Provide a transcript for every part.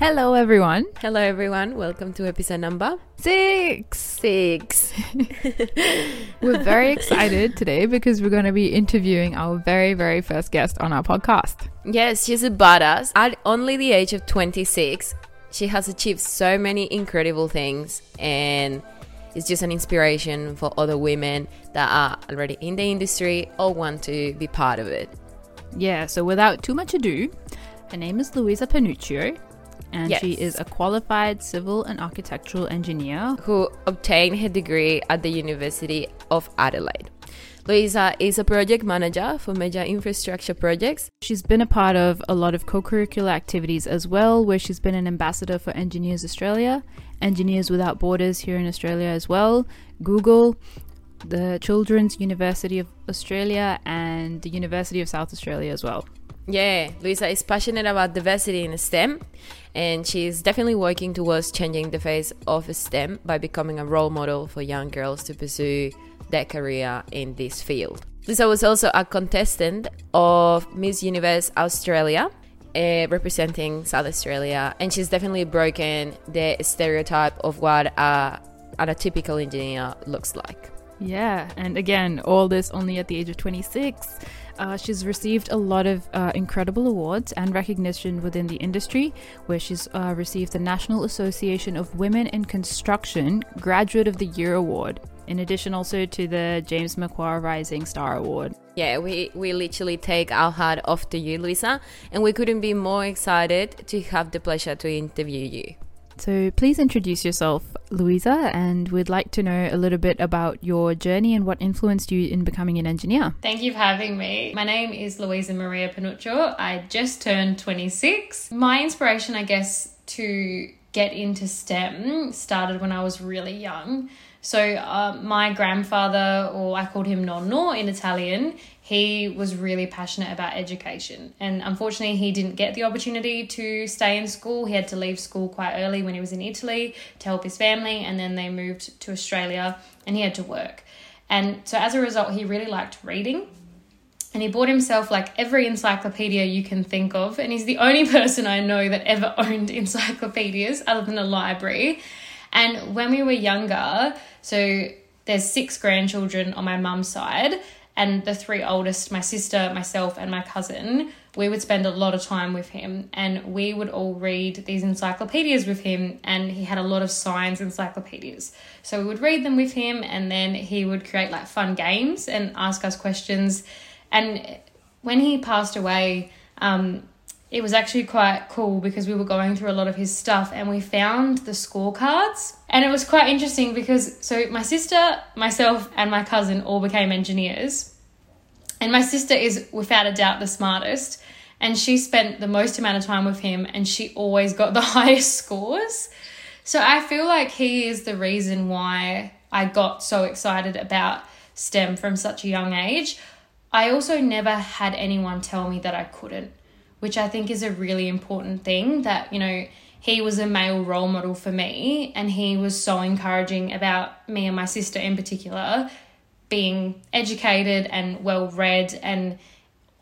Hello, everyone. Hello, everyone. Welcome to episode number Six. six. We're very excited today because we're going to be interviewing our very, very first guest on our podcast. yes, she's a badass. At only the age of 26, she has achieved so many incredible things and is just an inspiration for other women that are already in the industry or want to be part of it. Yeah, so without too much ado, her name is Luisa Panuccio, and she is a qualified civil and architectural engineer. who obtained her degree at the University of Adelaide. Luisa is a project manager for major infrastructure projects She's been a part of a lot of co curricular activities as well, where she's been an ambassador for Engineers Australia, Engineers Without Borders here in Australia as well, Google, the Children's University of Australia, and the University of South Australia as well. Yeah, Luisa is passionate about diversity in STEM, and she's definitely working towards changing the face of STEM by becoming a role model for young girls to pursue their career in this field. Luisa was also a contestant of Miss Universe Australia. Uh, representing South Australia, and she's definitely broken the stereotype of what a, an atypical engineer looks like. Yeah, and again, all this only at the age of 26. Uh, she's received a lot of uh, incredible awards and recognition within the industry, where she's uh, received the National Association of Women in Construction Graduate of the Year Award, in addition also to the James Macquarie Rising Star Award. Yeah, we, we literally take our hat off to you, Luisa, and we couldn't be more excited to have the pleasure to interview you. So please introduce yourself, Luisa, and we'd like to know a little bit about your journey and what influenced you in becoming an engineer. Thank you for having me. My name is Luisa Maria Panuccio. I just turned 26. My inspiration, I guess, to get into STEM started when I was really young. So, uh, my grandfather, or I called him nonno in Italian, he was really passionate about education. And unfortunately, he didn't get the opportunity to stay in school. He had to leave school quite early when he was in Italy to help his family, and then they moved to Australia and he had to work. And so, as a result, he really liked reading and he bought himself like every encyclopedia you can think of and he's the only person i know that ever owned encyclopedias other than a library and when we were younger so there's six grandchildren on my mum's side and the three oldest my sister myself and my cousin we would spend a lot of time with him. And we would all read these encyclopedias with him and he had a lot of science encyclopedias. So we would read them with him and then he would create like fun games and ask us questions. And when he passed away, um, it was actually quite cool because we were going through a lot of his stuff and we found the scorecards. And it was quite interesting because so my sister, myself, and my cousin all became engineers. And my sister is without a doubt the smartest. And she spent the most amount of time with him and she always got the highest scores. So I feel like he is the reason why I got so excited about STEM from such a young age. I also never had anyone tell me that I couldn't, which I think is a really important thing that, you know, he was a male role model for me and he was so encouraging about me and my sister in particular being educated and well read and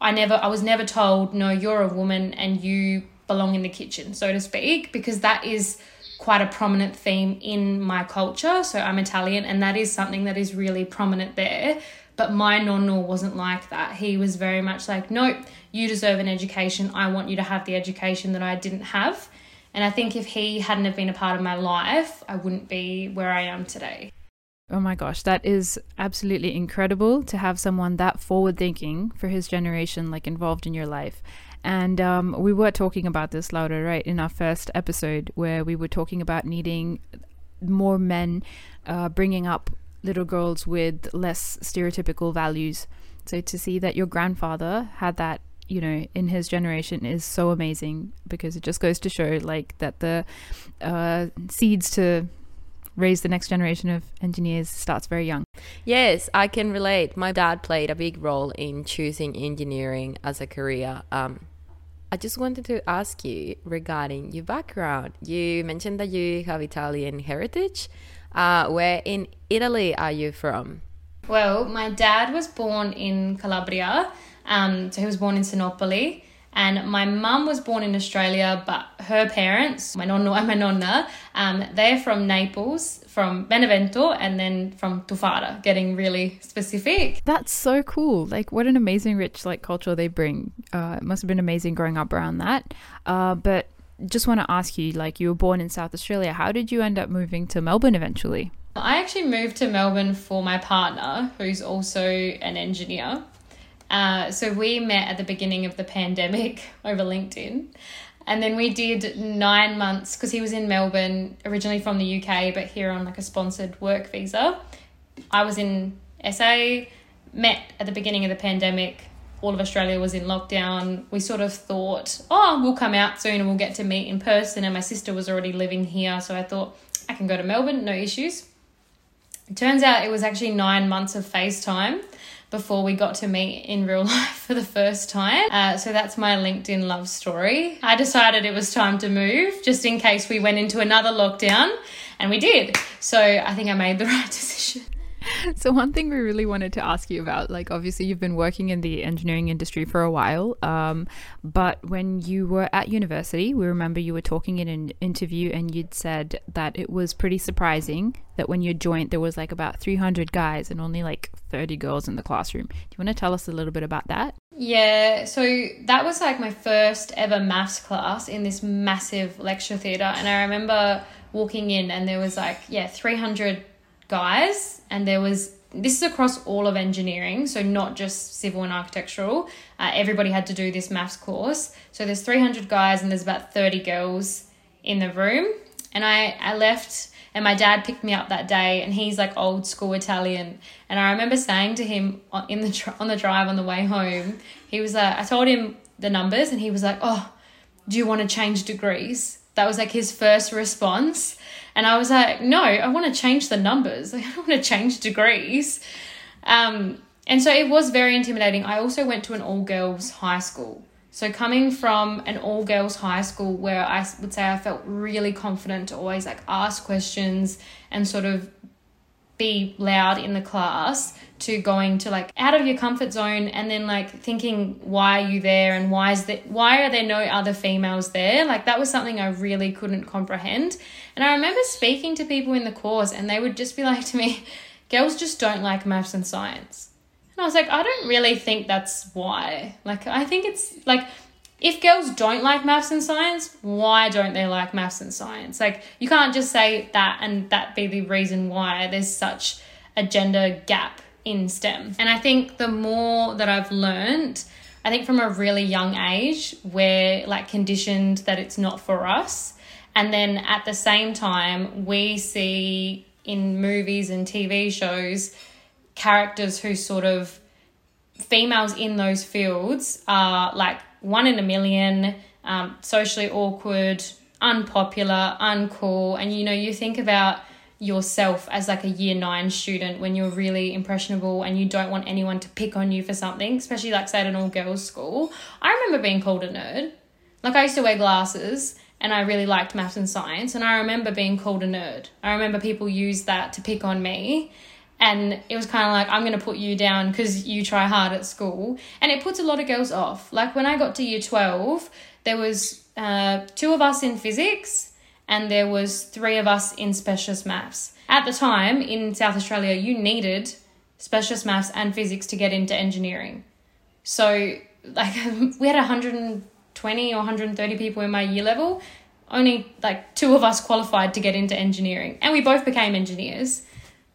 I never I was never told no you're a woman and you belong in the kitchen so to speak because that is quite a prominent theme in my culture. So I'm Italian and that is something that is really prominent there. But my nonno wasn't like that. He was very much like nope you deserve an education I want you to have the education that I didn't have and I think if he hadn't have been a part of my life I wouldn't be where I am today Oh my gosh, that is absolutely incredible to have someone that forward thinking for his generation, like involved in your life. And um, we were talking about this Laura, right, in our first episode, where we were talking about needing more men uh, bringing up little girls with less stereotypical values. So to see that your grandfather had that you know in his generation is so amazing because it just goes to show like that the uh, seeds to raise the next generation of engineers starts very young. Yes, I can relate. My dad played a big role in choosing engineering as a career. Um, I just wanted to ask you regarding your background. You mentioned that you have Italian heritage. Uh, where in Italy are you from? Well, my dad was born in Calabria, um, so he was born in Sinopoli, and my mum was born in Australia, but her parents, my nonno and my nonna, um, they're from Naples, from Benevento, and then from Tufara, getting really specific. That's so cool. Like, what an amazing, rich, like, culture they bring. Uh, it must have been amazing growing up around that. Uh, but just want to ask you, like, you were born in South Australia. How did you end up moving to Melbourne eventually? I actually moved to Melbourne for my partner, who's also an engineer. Uh, so we met at the beginning of the pandemic over LinkedIn. And then we did nine months because he was in Melbourne, originally from the UK, but here on like a sponsored work visa. I was in SA, met at the beginning of the pandemic. All of Australia was in lockdown. We sort of thought, oh, we'll come out soon and we'll get to meet in person. And my sister was already living here. So I thought, I can go to Melbourne, no issues. It turns out it was actually nine months of FaceTime before we got to meet in real life for the first time. Uh, so that's my LinkedIn love story. I decided it was time to move just in case we went into another lockdown, and we did. So I think I made the right decision. so one thing we really wanted to ask you about like obviously you've been working in the engineering industry for a while um, but when you were at university we remember you were talking in an interview and you'd said that it was pretty surprising that when you joined there was like about 300 guys and only like 30 girls in the classroom do you want to tell us a little bit about that yeah, so that was like my first ever maths class in this massive lecture theatre. And I remember walking in, and there was like, yeah, 300 guys, and there was this is across all of engineering, so not just civil and architectural. Uh, everybody had to do this maths course. So there's 300 guys and there's about 30 girls in the room. And I, I left, and my dad picked me up that day, and he's like old school Italian. And I remember saying to him on, in the on the drive on the way home, he was like, I told him the numbers, and he was like, "Oh, do you want to change degrees?" That was like his first response. And I was like, no, I want to change the numbers. I don't want to change degrees. Um, and so it was very intimidating. I also went to an all girls high school. So coming from an all girls high school where I would say I felt really confident to always like ask questions and sort of be loud in the class to going to like out of your comfort zone and then like thinking why are you there and why is that why are there no other females there like that was something i really couldn't comprehend and i remember speaking to people in the course and they would just be like to me girls just don't like maths and science and i was like i don't really think that's why like i think it's like if girls don't like maths and science, why don't they like maths and science? Like, you can't just say that and that be the reason why there's such a gender gap in STEM. And I think the more that I've learned, I think from a really young age, we're like conditioned that it's not for us. And then at the same time, we see in movies and TV shows characters who sort of females in those fields are like one in a million, um, socially awkward, unpopular, uncool. And you know, you think about yourself as like a year nine student when you're really impressionable and you don't want anyone to pick on you for something, especially like say at an all girls school. I remember being called a nerd. Like I used to wear glasses and I really liked maths and science and I remember being called a nerd. I remember people use that to pick on me and it was kind of like i'm going to put you down because you try hard at school. And it puts a lot of girls off. Like when i got to year 12 there was uh, two of us in physics and there was three of us in specialist maths. At the time in south australia you needed specialist maths and physics to get into engineering. So like we had 120 or 130 people in my year level only like two of us qualified to get into engineering and we both became engineers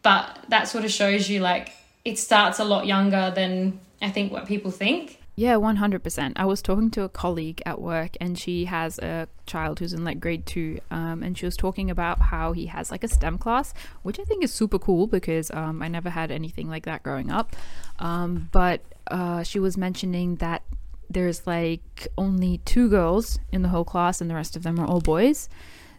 but that sort of shows you like it starts a lot younger than I think what people think. Yeah, 100%. I was talking to a colleague at work and she has a child who's in like grade two. Um, and she was talking about how he has like a STEM class, which I think is super cool because um, I never had anything like that growing up. Um, but uh, she was mentioning that there's like only two girls in the whole class and the rest of them are all boys.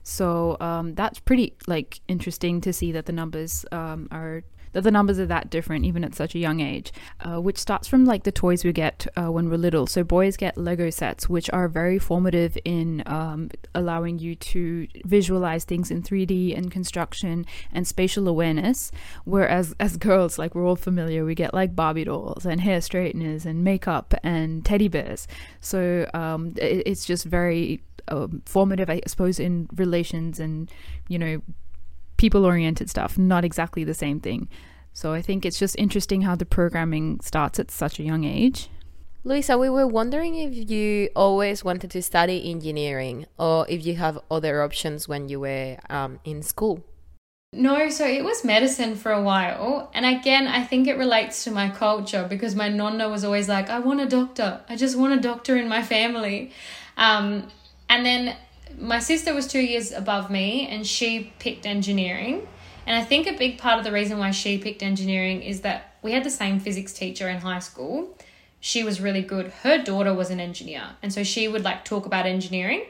So um, that's pretty like interesting to see that the numbers um, are that the numbers are that different even at such a young age, uh, which starts from like the toys we get uh, when we're little. So boys get Lego sets, which are very formative in um, allowing you to visualize things in 3D and construction and spatial awareness. Whereas as girls, like we're all familiar, we get like Barbie dolls and hair straighteners and makeup and teddy bears. So um, it, it's just very um, formative, I suppose, in relations and you know people oriented stuff. Not exactly the same thing. So I think it's just interesting how the programming starts at such a young age. Luisa, we were wondering if you always wanted to study engineering or if you have other options when you were um, in school. No, so it was medicine for a while. And again, I think it relates to my culture because my nonna was always like, I want a doctor. I just want a doctor in my family. Um, and then my sister was two years above me and she picked engineering. And I think a big part of the reason why she picked engineering is that we had the same physics teacher in high school. She was really good. Her daughter was an engineer. And so she would like talk about engineering.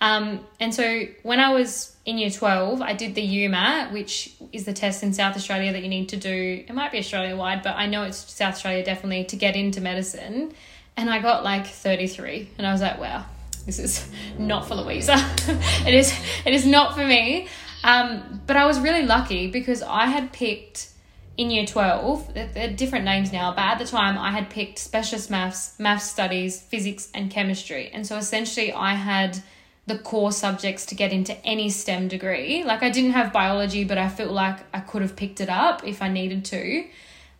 Um, and so when I was in year 12, I did the UMAT, which is the test in South Australia that you need to do. It might be Australia wide, but I know it's South Australia definitely to get into medicine. And I got like 33. And I was like, wow, this is not for Luisa. it is it is not for me. Um, but I was really lucky because I had picked in year 12, they're different names now, but at the time I had picked specialist maths, math studies, physics, and chemistry. And so essentially I had the core subjects to get into any STEM degree. Like I didn't have biology, but I felt like I could have picked it up if I needed to.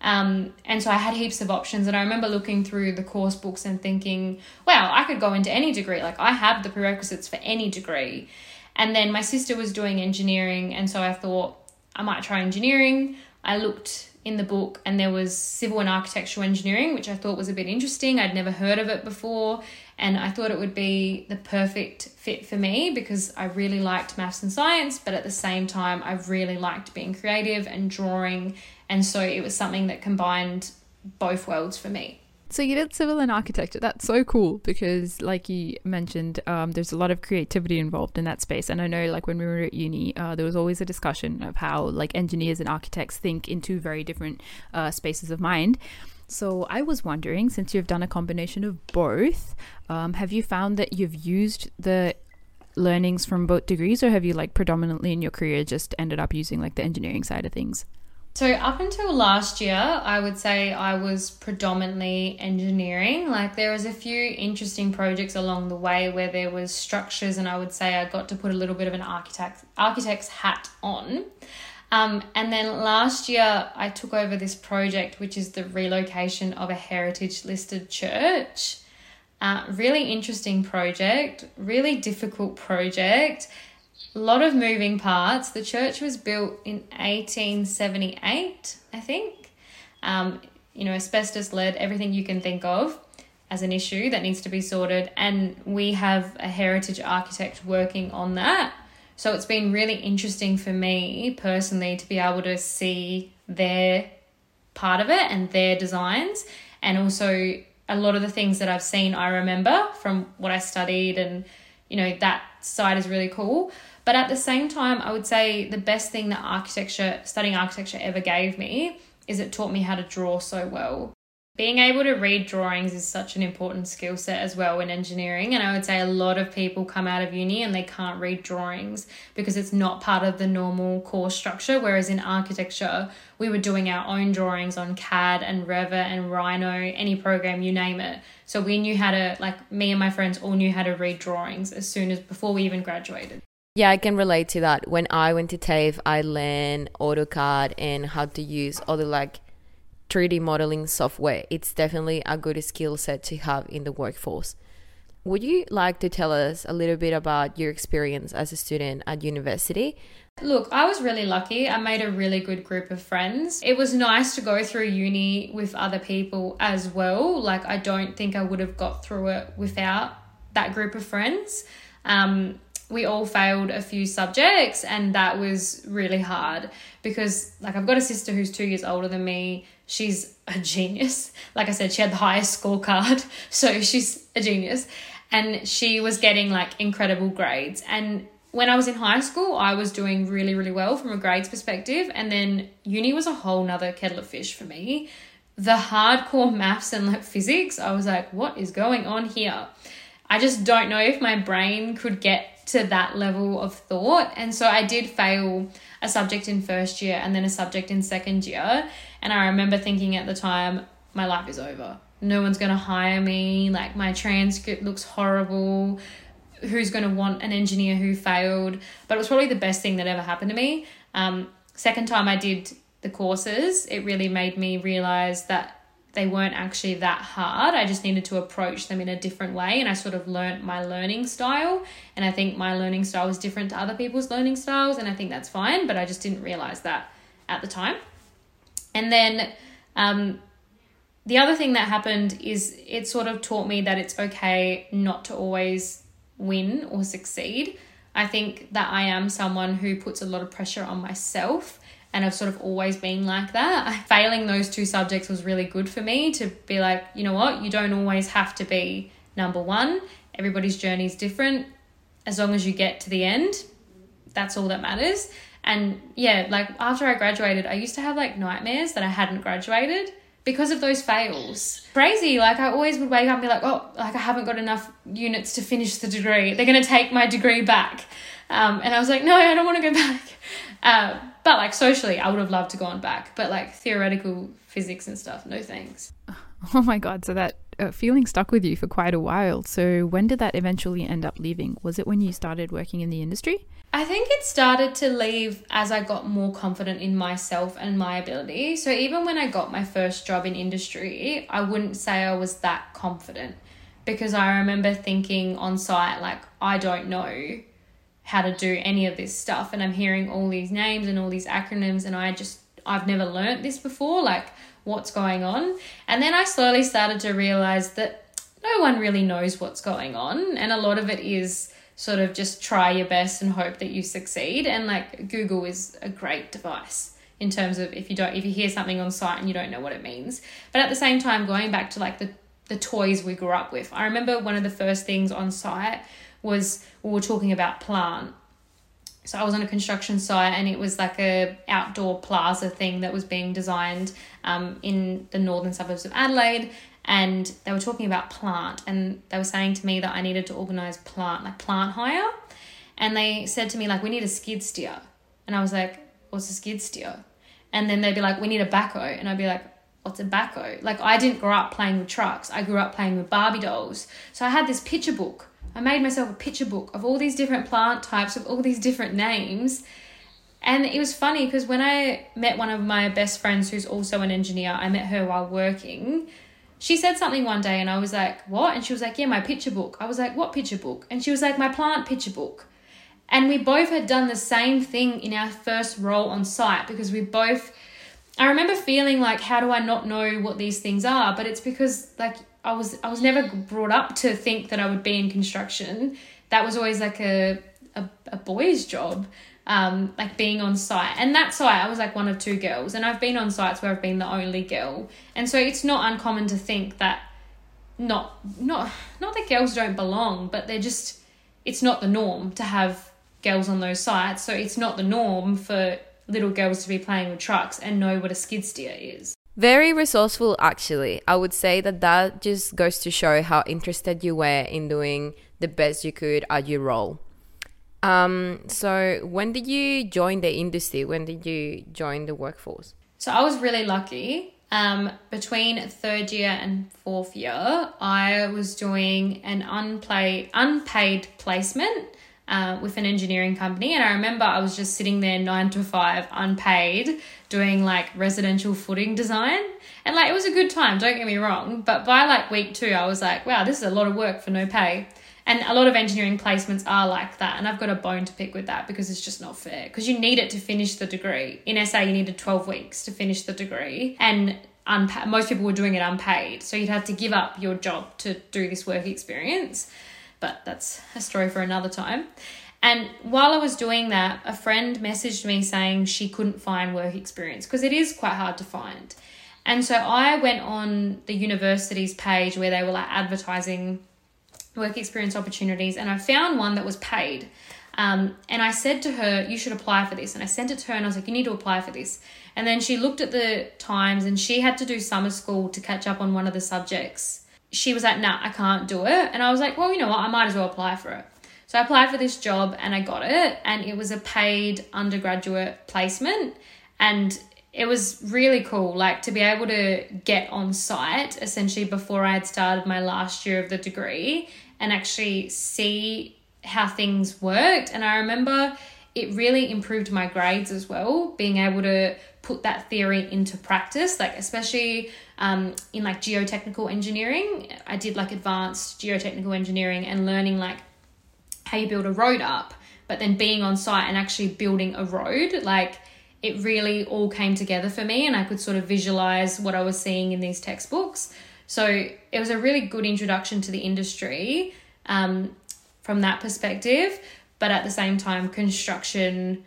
Um, and so I had heaps of options. And I remember looking through the course books and thinking, wow, I could go into any degree. Like I have the prerequisites for any degree. And then my sister was doing engineering. And so I thought I might try engineering. I looked in the book and there was civil and architectural engineering, which I thought was a bit interesting. I'd never heard of it before. And I thought it would be the perfect fit for me because I really liked maths and science, but at the same time, I really liked being creative and drawing and so it was something that combined both worlds for me. So you did civil and architecture. That's so cool because, like you mentioned, um, there's a lot of creativity involved in that space. And I know, like when we were at uni, uh, there was always a discussion of how like engineers and architects think in two very different uh, spaces of mind. So I was wondering, since you've done a combination of both, um, have you found that you've used the learnings from both degrees, or have you like predominantly in your career just ended up using like the engineering side of things? So, up until last year, I would say I was predominantly engineering. Like, there was a few interesting projects along the way where there was structures, and I would say I got to put a little bit of an architect architect's hat on. Um, and then last year, I took over this project, which is the relocation of a heritage listed church. Uh, really interesting project, really difficult project a lot of moving parts. The church was built in 1878, I think. Um, you know, asbestos led everything you can think of as an issue that needs to be sorted. And we have a heritage architect working on that. So it's been really interesting for me personally to be able to see their part of it and their designs. And also, a lot of the things that I've seen, I remember from what I studied, and you know, that side is really cool. But at the same time, I would say the best thing that architecture, studying architecture ever gave me is it taught me how to draw so well. Being able to read drawings is such an important skill set as well in engineering. And I would say a lot of people come out of uni and they can't read drawings because it's not part of the normal course structure. Whereas in architecture, we were doing our own drawings on CAD and Revit and Rhino, any program, you name it. So we knew how to, like, me and my friends all knew how to read drawings as soon as before we even graduated. Yeah, I can relate to that. When I went to TAFE, I learned AutoCAD and how to use other like 3D modeling software. It's definitely a good skill set to have in the workforce. Would you like to tell us a little bit about your experience as a student at university? Look, I was really lucky. I made a really good group of friends. It was nice to go through uni with other people as well. Like, I don't think I would have got through it without that group of friends. Um, we all failed a few subjects and that was really hard because like I've got a sister who's 2 years older than me. She's a genius. Like I said, she had the highest scorecard, so she's a genius and she was getting like incredible grades and when I was in high school, I was doing really, really well from a grades perspective. And then uni was a whole nother kettle of fish for me. The hardcore maths and like physics, I was like, what is going on here? I just don't know if my brain could get to that level of thought. And so I did fail a subject in first year and then a subject in second year. And I remember thinking at the time, my life is over. No one's going to hire me. Like, my transcript looks horrible. Who's going to want an engineer who failed? But it was probably the best thing that ever happened to me. Um, second time I did the courses, it really made me realize that they weren't actually that hard. I just needed to approach them in a different way. And I sort of learned my learning style. And I think my learning style was different to other people's learning styles. And I think that's fine. But I just didn't realize that at the time. And then um, the other thing that happened is it sort of taught me that it's okay not to always win or succeed. I think that I am someone who puts a lot of pressure on myself and I've sort of always been like that. Failing those two subjects was really good for me to be like, you know what, you don't always have to be number one. Everybody's journey is different. As long as you get to the end, that's all that matters. And yeah, like after I graduated, I used to have like nightmares that I hadn't graduated because of those fails. Crazy. Like I always would wake up and be like, oh, like I haven't got enough units to finish the degree. They're going to take my degree back. Um, and I was like, no, I don't want to go back. Uh, but like socially, I would have loved to go on back. But like theoretical physics and stuff, no thanks. Oh my god! So that uh, feeling stuck with you for quite a while. So when did that eventually end up leaving? Was it when you started working in the industry? I think it started to leave as I got more confident in myself and my ability. So even when I got my first job in industry, I wouldn't say I was that confident because I remember thinking on site like I don't know how to do any of this stuff and I'm hearing all these names and all these acronyms and I just I've never learnt this before like what's going on? And then I slowly started to realize that no one really knows what's going on and a lot of it is sort of just try your best and hope that you succeed and like Google is a great device in terms of if you don't if you hear something on site and you don't know what it means. But at the same time going back to like the the toys we grew up with I remember one of the first things on site was we were talking about plant. So I was on a construction site and it was like a outdoor plaza thing that was being designed um, in the northern suburbs of Adelaide. And they were talking about plant and they were saying to me that I needed to organize plant like plant hire. And they said to me like we need a skid steer. And I was like what's a skid steer? And then they'd be like we need a backhoe. And I'd be like what's a backhoe? Like I didn't grow up playing with trucks. I grew up playing with Barbie dolls. So I had this picture book I made myself a picture book of all these different plant types, of all these different names. And it was funny because when I met one of my best friends who's also an engineer, I met her while working. She said something one day and I was like, What? And she was like, Yeah, my picture book. I was like, What picture book? And she was like, My plant picture book. And we both had done the same thing in our first role on site because we both. I remember feeling like, How do I not know what these things are? But it's because, like, I was I was never brought up to think that I would be in construction. That was always like a a, a boy's job, um, like being on site. And that site, I was like one of two girls, and I've been on sites where I've been the only girl, and so it's not uncommon to think that not not not that girls don't belong, but they're just it's not the norm to have girls on those sites. So it's not the norm for little girls to be playing with trucks and know what a skid steer is. Very resourceful, actually. I would say that that just goes to show how interested you were in doing the best you could at your role. Um, so, when did you join the industry? When did you join the workforce? So, I was really lucky. Um, between third year and fourth year, I was doing an unpaid unpaid placement uh, with an engineering company. And I remember I was just sitting there nine to five, unpaid, doing like residential footing design. And like it was a good time, don't get me wrong. But by like week two, I was like, wow, this is a lot of work for no pay. And a lot of engineering placements are like that. And I've got a bone to pick with that because it's just not fair. Because you need it to finish the degree. In SA, you needed 12 weeks to finish the degree. And unpa- most people were doing it unpaid. So you'd have to give up your job to do this work experience but that's a story for another time. And while I was doing that, a friend messaged me saying she couldn't find work experience because it is quite hard to find. And so I went on the university's page where they were like advertising work experience opportunities and I found one that was paid. Um, and I said to her, You should apply for this. And I sent it to her and I was like, You need to apply for this. And then she looked at the times and she had to do summer school to catch up on one of the subjects. She was like, Nah, I can't do it. And I was like, Well, you know what? I might as well apply for it. So I applied for this job and I got it. And it was a paid undergraduate placement. And it was really cool, like to be able to get on site essentially before I had started my last year of the degree and actually see how things worked. And I remember it really improved my grades as well, being able to put that theory into practice, like especially um, in like geotechnical engineering. I did like advanced geotechnical engineering and learning like how you build a road up, but then being on site and actually building a road, like it really all came together for me and I could sort of visualize what I was seeing in these textbooks. So it was a really good introduction to the industry um, from that perspective. But at the same time, construction,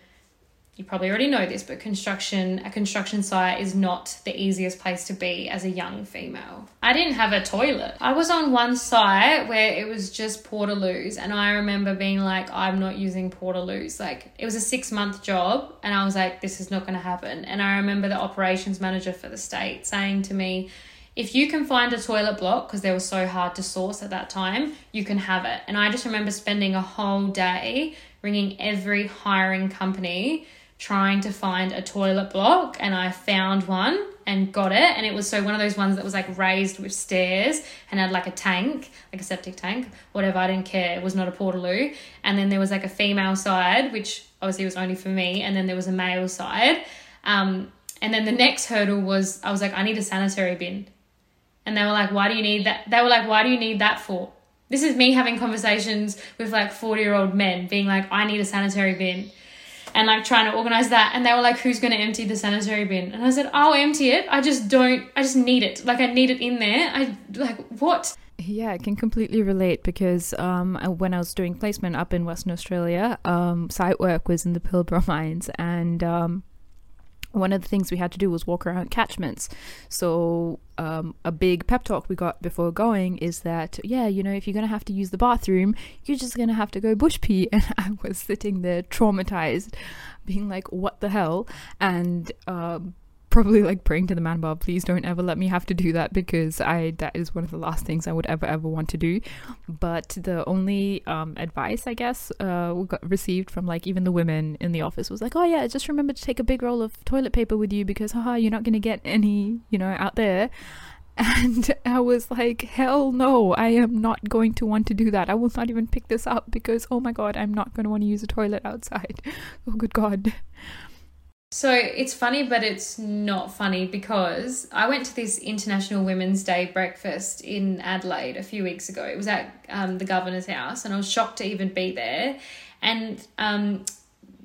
you probably already know this, but construction, a construction site is not the easiest place to be as a young female. I didn't have a toilet. I was on one site where it was just portaloos, and I remember being like, I'm not using portaloos. Like, it was a six month job, and I was like, this is not going to happen. And I remember the operations manager for the state saying to me, if you can find a toilet block because they were so hard to source at that time, you can have it. And I just remember spending a whole day ringing every hiring company trying to find a toilet block and I found one and got it. And it was so one of those ones that was like raised with stairs and had like a tank like a septic tank whatever I didn't care. It was not a portaloo. And then there was like a female side which obviously was only for me and then there was a male side. Um, and then the next hurdle was I was like I need a sanitary bin. And they were like, why do you need that? They were like, why do you need that for? This is me having conversations with like 40 year old men being like, I need a sanitary bin and like trying to organize that. And they were like, who's going to empty the sanitary bin? And I said, I'll empty it. I just don't, I just need it. Like, I need it in there. I like, what? Yeah, I can completely relate because um, when I was doing placement up in Western Australia, um, site work was in the Pilbara mines, and um, one of the things we had to do was walk around catchments. So, um, a big pep talk we got before going is that, yeah, you know, if you're going to have to use the bathroom, you're just going to have to go bush pee. And I was sitting there traumatized, being like, what the hell? And um, probably like praying to the man above, please don't ever let me have to do that because I that is one of the last things I would ever ever want to do. But the only um, advice I guess uh, we got received from like even the women in the office was like, oh yeah, just remember to take a big roll of toilet paper with you because haha, you're not gonna get any, you know, out there. And I was like, hell no, I am not going to want to do that. I will not even pick this up because, oh my god, I'm not going to want to use a toilet outside. Oh, good god. So it's funny, but it's not funny because I went to this International Women's Day breakfast in Adelaide a few weeks ago. It was at um, the governor's house, and I was shocked to even be there. And um,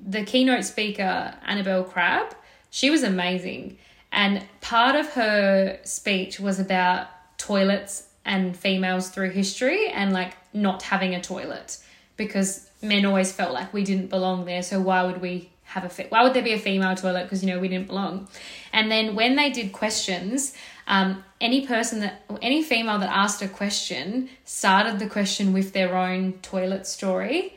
the keynote speaker, Annabel Crabb, she was amazing. And part of her speech was about toilets and females through history and like not having a toilet because men always felt like we didn't belong there. So why would we have a fit? Why would there be a female toilet? Because you know we didn't belong. And then when they did questions, um, any person that any female that asked a question started the question with their own toilet story,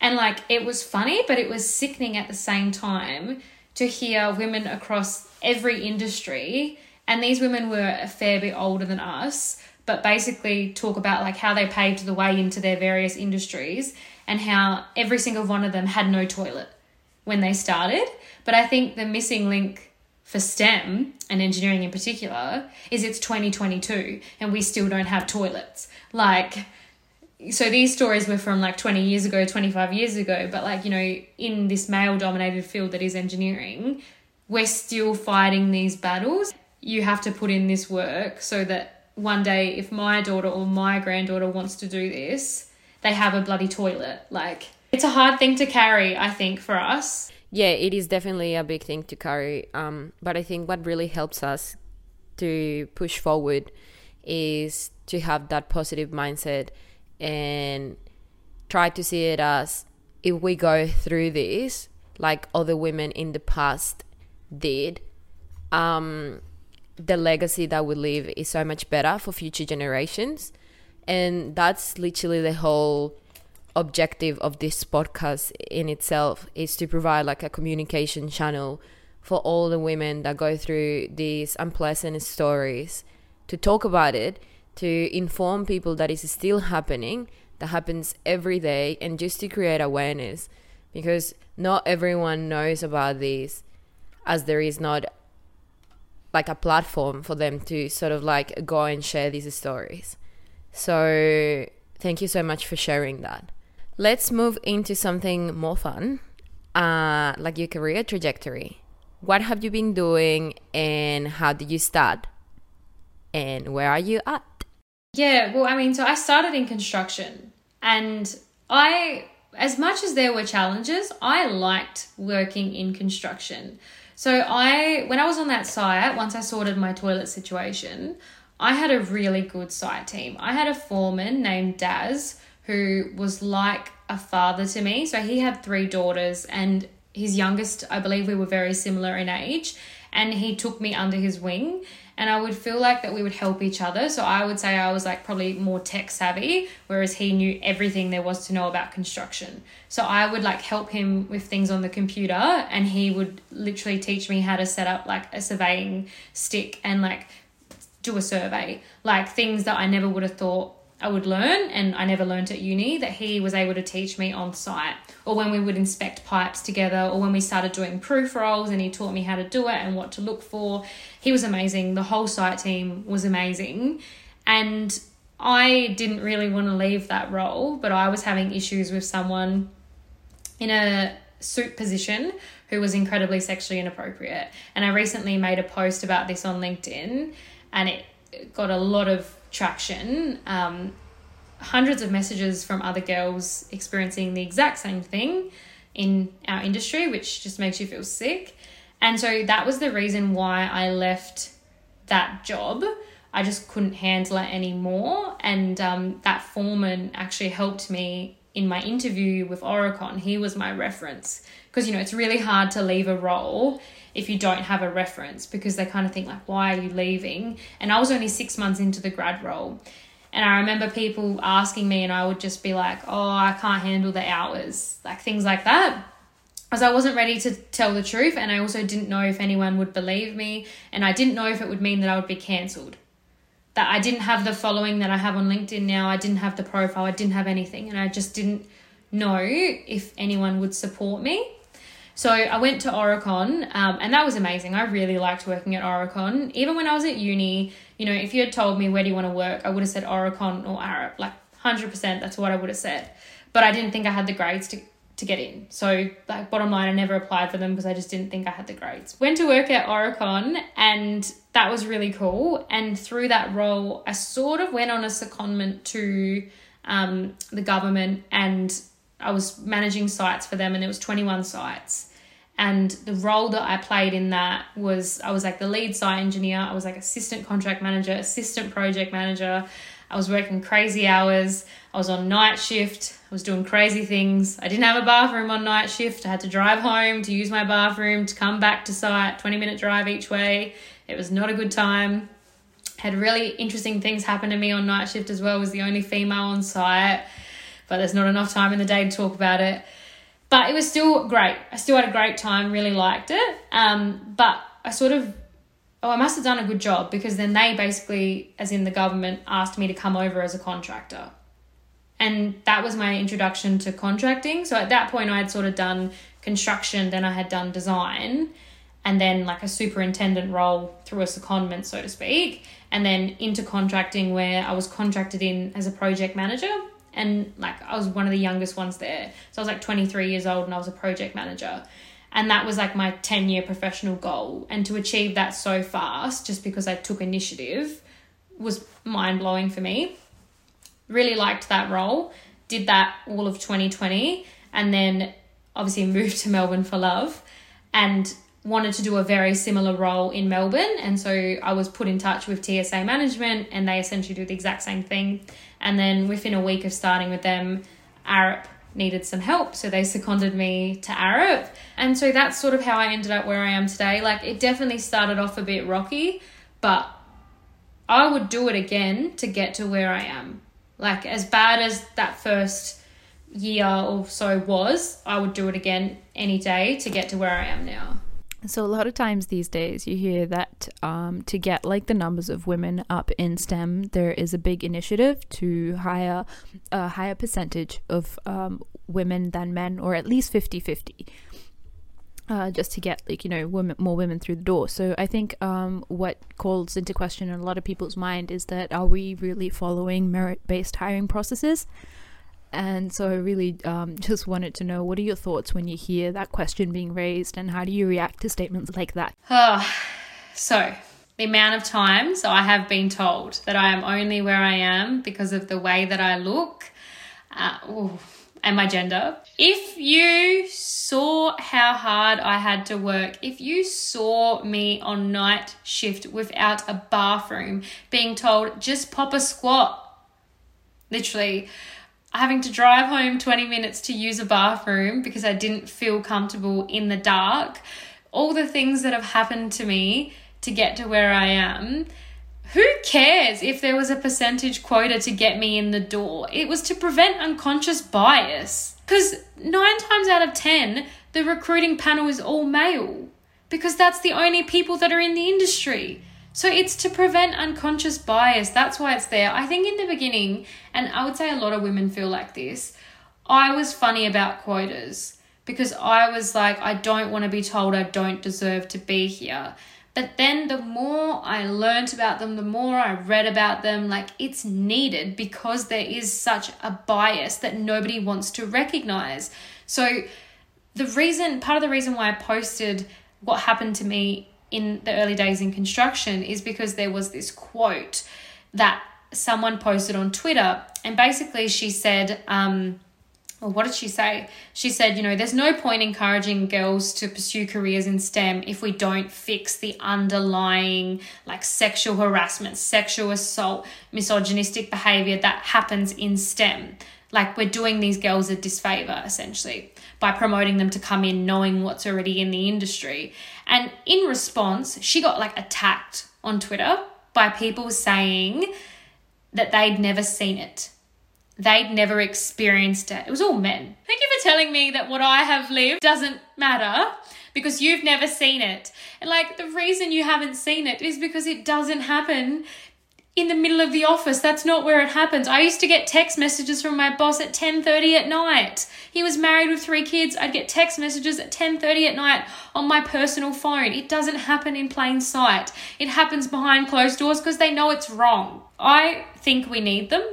and like it was funny, but it was sickening at the same time to hear women across every industry, and these women were a fair bit older than us, but basically talk about like how they paved the way into their various industries and how every single one of them had no toilet when they started. But I think the missing link for STEM and engineering in particular is it's 2022 and we still don't have toilets. Like, so these stories were from like 20 years ago, 25 years ago, but like, you know, in this male dominated field that is engineering, we're still fighting these battles. You have to put in this work so that one day, if my daughter or my granddaughter wants to do this, they have a bloody toilet. Like, it's a hard thing to carry, I think, for us. Yeah, it is definitely a big thing to carry. Um, but I think what really helps us to push forward is to have that positive mindset and try to see it as if we go through this like other women in the past did um, the legacy that we leave is so much better for future generations and that's literally the whole objective of this podcast in itself is to provide like a communication channel for all the women that go through these unpleasant stories to talk about it to inform people that it's still happening that happens every day and just to create awareness. Because not everyone knows about this as there is not like a platform for them to sort of like go and share these stories. So thank you so much for sharing that let's move into something more fun uh, like your career trajectory what have you been doing and how did you start and where are you at yeah, well, I mean, so I started in construction and I, as much as there were challenges, I liked working in construction. So I, when I was on that site, once I sorted my toilet situation, I had a really good site team. I had a foreman named Daz who was like a father to me. So he had three daughters and his youngest, I believe we were very similar in age, and he took me under his wing and I would feel like that we would help each other. So I would say I was like probably more tech savvy, whereas he knew everything there was to know about construction. So I would like help him with things on the computer, and he would literally teach me how to set up like a surveying stick and like do a survey, like things that I never would have thought I would learn, and I never learned at uni, that he was able to teach me on site, or when we would inspect pipes together, or when we started doing proof rolls, and he taught me how to do it and what to look for. He was amazing. The whole site team was amazing. And I didn't really want to leave that role, but I was having issues with someone in a suit position who was incredibly sexually inappropriate. And I recently made a post about this on LinkedIn, and it got a lot of traction. Um, hundreds of messages from other girls experiencing the exact same thing in our industry, which just makes you feel sick. And so that was the reason why I left that job. I just couldn't handle it anymore. And um, that foreman actually helped me in my interview with Aurecon. He was my reference. Because, you know, it's really hard to leave a role if you don't have a reference because they kind of think like why are you leaving? And i was only six months into the grad role. And i remember people asking me and i would just be like oh i can't handle the hours like things like that. As i wasn't ready to tell the truth and i also didn't know if anyone would believe me and i didn't know if it would mean that i would be cancelled that i didn't have the following that i have on linkedin now i didn't have the profile i didn't have anything and i just didn't know if anyone would support me so I went to Aurecon, um, and that was amazing. I really liked working at Aurecon. Even when I was at uni, you know, if you had told me where do you want to work, I would have said Aurecon or Arup. Like hundred percent, that's what I would have said. But I didn't think I had the grades to to get in. So like bottom line, I never applied for them because I just didn't think I had the grades. Went to work at Aurecon, and that was really cool. And through that role, I sort of went on a secondment to um, the government and I was managing sites for them, and it was 21 sites. And the role that I played in that was I was like the lead site engineer, I was like assistant contract manager, assistant project manager. I was working crazy hours. I was on night shift. I was doing crazy things. I didn't have a bathroom on night shift. I had to drive home to use my bathroom to come back to site, 20 minute drive each way. It was not a good time. Had really interesting things happen to me on night shift as well. Was the only female on site but there's not enough time in the day to talk about it. But it was still great. I still had a great time, really liked it. Um, but I sort of, oh, I must have done a good job because then they basically, as in the government, asked me to come over as a contractor. And that was my introduction to contracting. So at that point, I had sort of done construction, then I had done design, and then like a superintendent role through a secondment, so to speak, and then into contracting where I was contracted in as a project manager and like I was one of the youngest ones there. So I was like 23 years old and I was a project manager. And that was like my 10 year professional goal. And to achieve that so fast, just because I took initiative, was mind blowing for me. Really liked that role. Did that all of 2020. And then obviously moved to Melbourne for love. And wanted to do a very similar role in Melbourne. And so I was put in touch with TSA management and they essentially do the exact same thing. And then within a week of starting with them, Arup needed some help. So they seconded me to Arup. And so that's sort of how I ended up where I am today. Like it definitely started off a bit rocky, but I would do it again to get to where I am. Like as bad as that first year or so was, I would do it again any day to get to where I am now. So a lot of times these days you hear that um, to get like the numbers of women up in STEM, there is a big initiative to hire a higher percentage of um, women than men, or at least 50-50. Uh, just to get like you know women, more women through the door. So I think um, what calls into question in a lot of people's mind is that are we really following merit-based hiring processes? And so I really um, just wanted to know what are your thoughts when you hear that question being raised, and how do you react to statements like that? Oh, so the amount of times I have been told that I am only where I am because of the way that I look uh, ooh, and my gender. If you saw how hard I had to work, if you saw me on night shift without a bathroom, being told just pop a squat, literally having to drive home 20 minutes to use a bathroom because I didn't feel comfortable in the dark. All the things that have happened to me to get to where I am. Who cares if there was a percentage quota to get me in the door? It was to prevent unconscious bias. Because nine times out of ten, the recruiting panel is all male. Because that's the only people that are in the industry. So it's to prevent unconscious bias. That's why it's there. I think in the beginning, and I would say a lot of women feel like this, I was funny about quotas because I was like, I don't want to be told I don't deserve to be here. But then the more I learned about them, the more I read about them, like it's needed because there is such a bias that nobody wants to recognize. So, the reason, part of the reason why I posted what happened to me in the early days in construction is because there was this quote that someone posted on Twitter. And basically, she said, um, well, what did she say? She said, you know, there's no point encouraging girls to pursue careers in STEM if we don't fix the underlying, like, sexual harassment, sexual assault, misogynistic behavior that happens in STEM. Like, we're doing these girls a disfavor, essentially by promoting them to come in knowing what's already in the industry. And in response, she got like attacked on Twitter by people saying that they'd never seen it. They'd never experienced it. It was all men. Thank you for telling me that what I have lived doesn't matter because you've never seen it. And like the reason you haven't seen it is because it doesn't happen in the middle of the office. That's not where it happens. I used to get text messages from my boss at 10:30 at night. He was married with 3 kids. I'd get text messages at 10:30 at night on my personal phone. It doesn't happen in plain sight. It happens behind closed doors because they know it's wrong. I think we need them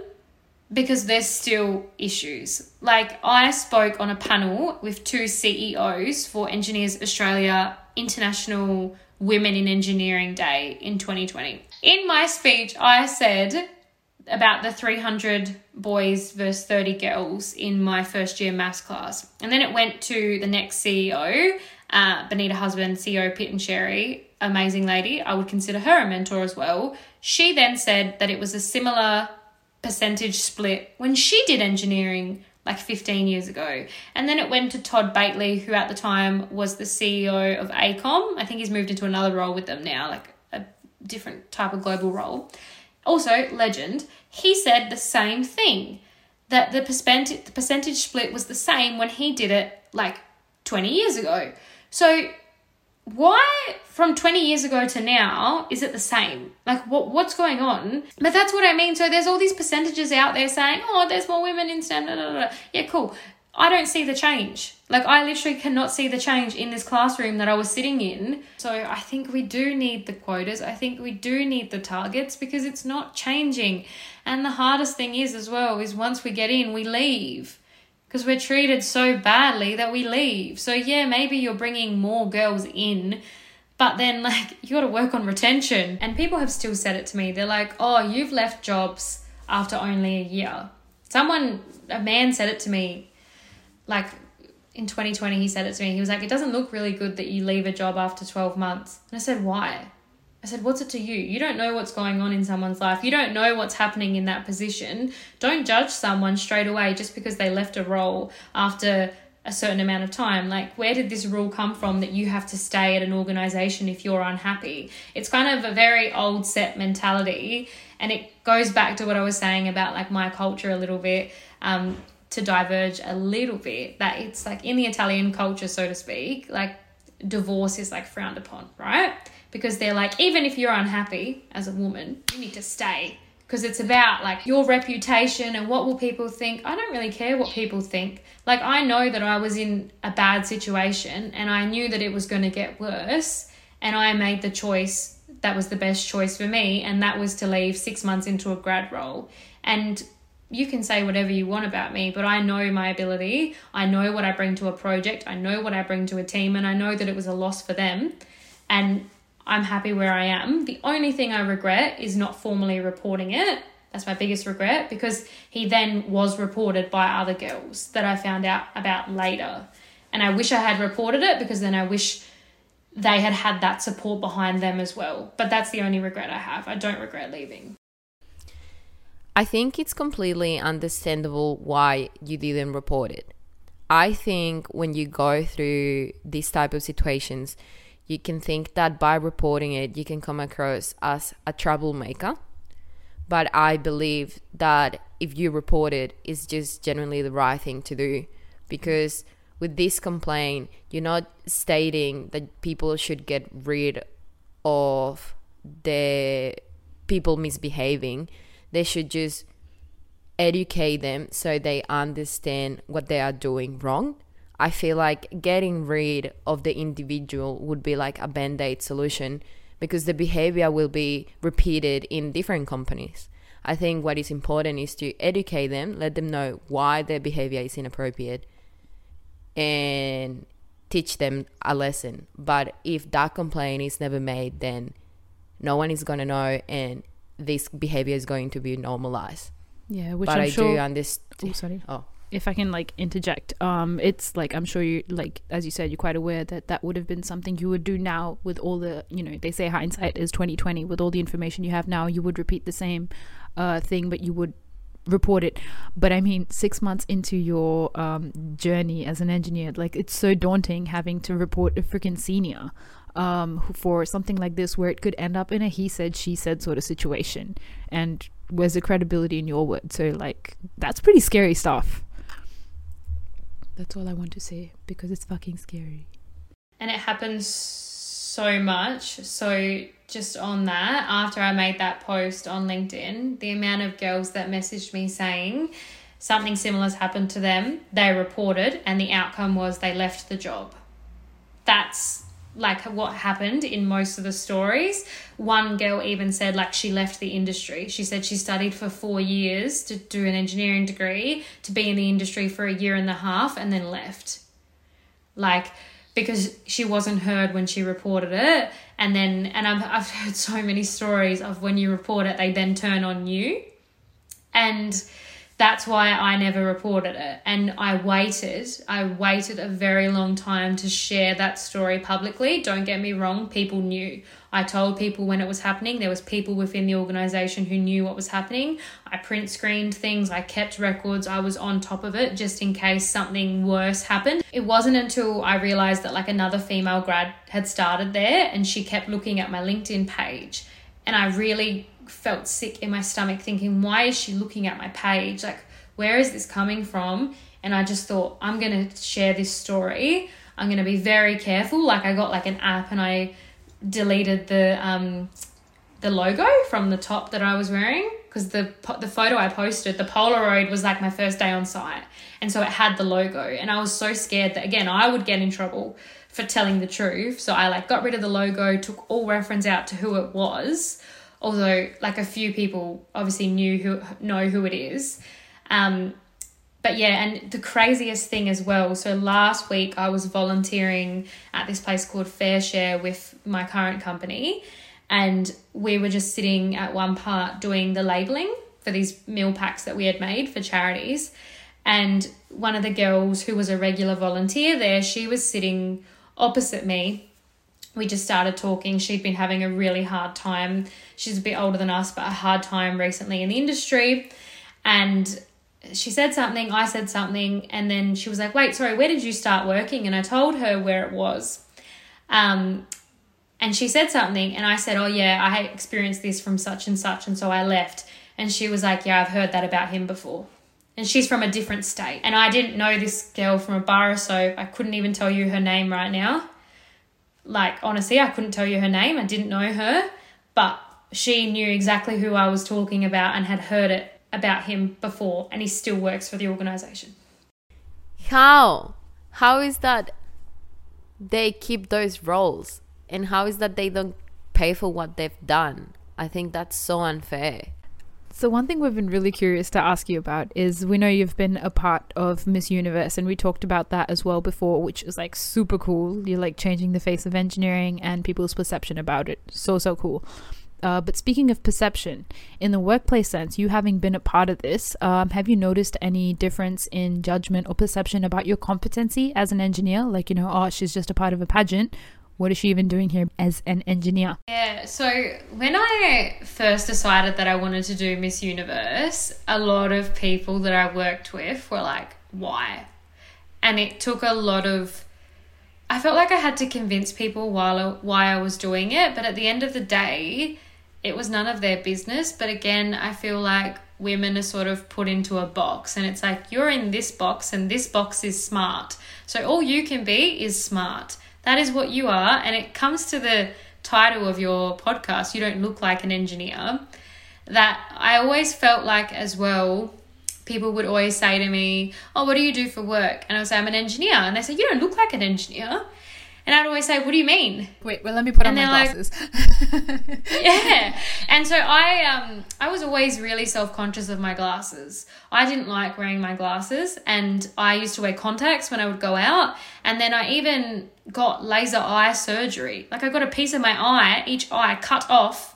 because there's still issues. Like I spoke on a panel with two CEOs for Engineers Australia International Women in Engineering Day in 2020 in my speech, I said about the 300 boys versus 30 girls in my first year maths class. And then it went to the next CEO, uh, Benita Husband, CEO Pitt and Sherry, amazing lady. I would consider her a mentor as well. She then said that it was a similar percentage split when she did engineering like 15 years ago. And then it went to Todd Battley, who at the time was the CEO of AECOM. I think he's moved into another role with them now, like different type of global role. Also, legend, he said the same thing that the percentage the percentage split was the same when he did it like 20 years ago. So why from 20 years ago to now is it the same like what what's going on but that's what i mean so there's all these percentages out there saying oh there's more women in stem blah, blah, blah. yeah cool I don't see the change. Like, I literally cannot see the change in this classroom that I was sitting in. So, I think we do need the quotas. I think we do need the targets because it's not changing. And the hardest thing is, as well, is once we get in, we leave because we're treated so badly that we leave. So, yeah, maybe you're bringing more girls in, but then, like, you got to work on retention. And people have still said it to me. They're like, oh, you've left jobs after only a year. Someone, a man said it to me like in 2020 he said it to me. He was like it doesn't look really good that you leave a job after 12 months. And i said why? I said what's it to you? You don't know what's going on in someone's life. You don't know what's happening in that position. Don't judge someone straight away just because they left a role after a certain amount of time. Like where did this rule come from that you have to stay at an organization if you're unhappy? It's kind of a very old set mentality and it goes back to what i was saying about like my culture a little bit. Um, to diverge a little bit that it's like in the Italian culture, so to speak, like divorce is like frowned upon, right? Because they're like, even if you're unhappy as a woman, you need to stay because it's about like your reputation and what will people think. I don't really care what people think. Like I know that I was in a bad situation and I knew that it was going to get worse and I made the choice that was the best choice for me and that was to leave 6 months into a grad role. And you can say whatever you want about me, but I know my ability. I know what I bring to a project. I know what I bring to a team and I know that it was a loss for them. And I'm happy where I am. The only thing I regret is not formally reporting it. That's my biggest regret because he then was reported by other girls that I found out about later. And I wish I had reported it because then I wish they had had that support behind them as well. But that's the only regret I have. I don't regret leaving. I think it's completely understandable why you didn't report it. I think when you go through these type of situations, you can think that by reporting it, you can come across as a troublemaker. But I believe that if you report it, it's just generally the right thing to do. Because with this complaint, you're not stating that people should get rid of the people misbehaving. They should just educate them so they understand what they are doing wrong I feel like getting rid of the individual would be like a band aid solution because the behavior will be repeated in different companies. I think what is important is to educate them, let them know why their behavior is inappropriate, and teach them a lesson. But if that complaint is never made, then no one is going to know, and this behavior is going to be normalized. Yeah, which but I'm I sure. do understand. Oh, sorry. Oh, if I can like interject, um, it's like I'm sure you like as you said, you're quite aware that that would have been something you would do now with all the you know they say hindsight is 2020 with all the information you have now, you would repeat the same uh, thing, but you would report it. But I mean, six months into your um, journey as an engineer, like it's so daunting having to report a freaking senior um, for something like this, where it could end up in a he said she said sort of situation, and where's the credibility in your word? So like that's pretty scary stuff. That's all I want to say because it's fucking scary. and it happens so much. So just on that, after I made that post on LinkedIn, the amount of girls that messaged me saying something similar has happened to them, they reported, and the outcome was they left the job. That's like what happened in most of the stories. One girl even said like she left the industry. She said she studied for 4 years to do an engineering degree, to be in the industry for a year and a half and then left like because she wasn't heard when she reported it and then and I've, I've heard so many stories of when you report it they then turn on you and that's why I never reported it. And I waited I waited a very long time to share that story publicly. Don't get me wrong people knew. I told people when it was happening. There was people within the organization who knew what was happening. I print screened things I kept records I was on top of it just in case something worse happened. It wasn't until I realized that like another female grad had started there and she kept looking at my LinkedIn page. And I really felt sick in my stomach thinking why is she looking at my page? Like where is this coming from? And I just thought I'm going to share this story. I'm going to be very careful. Like I got like an app and I deleted the um the logo from the top that I was wearing because the the photo I posted, the Polaroid was like my first day on site, and so it had the logo, and I was so scared that again I would get in trouble for telling the truth. So I like got rid of the logo, took all reference out to who it was, although like a few people obviously knew who know who it is. Um, but yeah, and the craziest thing as well. So last week I was volunteering at this place called FareShare with my current company, and we were just sitting at one part doing the labeling for these meal packs that we had made for charities. And one of the girls who was a regular volunteer there, she was sitting opposite me. We just started talking. She'd been having a really hard time. She's a bit older than us, but a hard time recently in the industry. And she said something, I said something, and then she was like, Wait, sorry, where did you start working? And I told her where it was. Um, and she said something, and I said, Oh, yeah, I experienced this from such and such, and so I left. And she was like, Yeah, I've heard that about him before. and she's from a different state. And I didn't know this girl from a bar, so I couldn't even tell you her name right now. Like, honestly, I couldn't tell you her name. I didn't know her, but she knew exactly who I was talking about and had heard it about him before, and he still works for the organization. How? How is that they keep those roles? And how is that they don't pay for what they've done? I think that's so unfair. So, one thing we've been really curious to ask you about is we know you've been a part of Miss Universe, and we talked about that as well before, which is like super cool. You're like changing the face of engineering and people's perception about it. So, so cool. Uh, but speaking of perception, in the workplace sense, you having been a part of this, um, have you noticed any difference in judgment or perception about your competency as an engineer? Like, you know, oh, she's just a part of a pageant. What is she even doing here as an engineer? Yeah, so when I first decided that I wanted to do Miss Universe, a lot of people that I worked with were like, why? And it took a lot of I felt like I had to convince people while why I was doing it, but at the end of the day, it was none of their business. But again, I feel like women are sort of put into a box and it's like you're in this box and this box is smart. So all you can be is smart. That is what you are. And it comes to the title of your podcast, You Don't Look Like an Engineer, that I always felt like as well. People would always say to me, Oh, what do you do for work? And I say, I'm an engineer. And they say, You don't look like an engineer. And I'd always say, "What do you mean?" Wait, well, let me put and on my glasses. Like, yeah, and so I um I was always really self conscious of my glasses. I didn't like wearing my glasses, and I used to wear contacts when I would go out. And then I even got laser eye surgery. Like I got a piece of my eye, each eye cut off,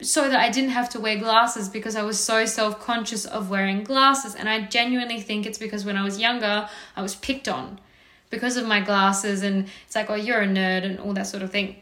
so that I didn't have to wear glasses because I was so self conscious of wearing glasses. And I genuinely think it's because when I was younger, I was picked on because of my glasses and it's like oh you're a nerd and all that sort of thing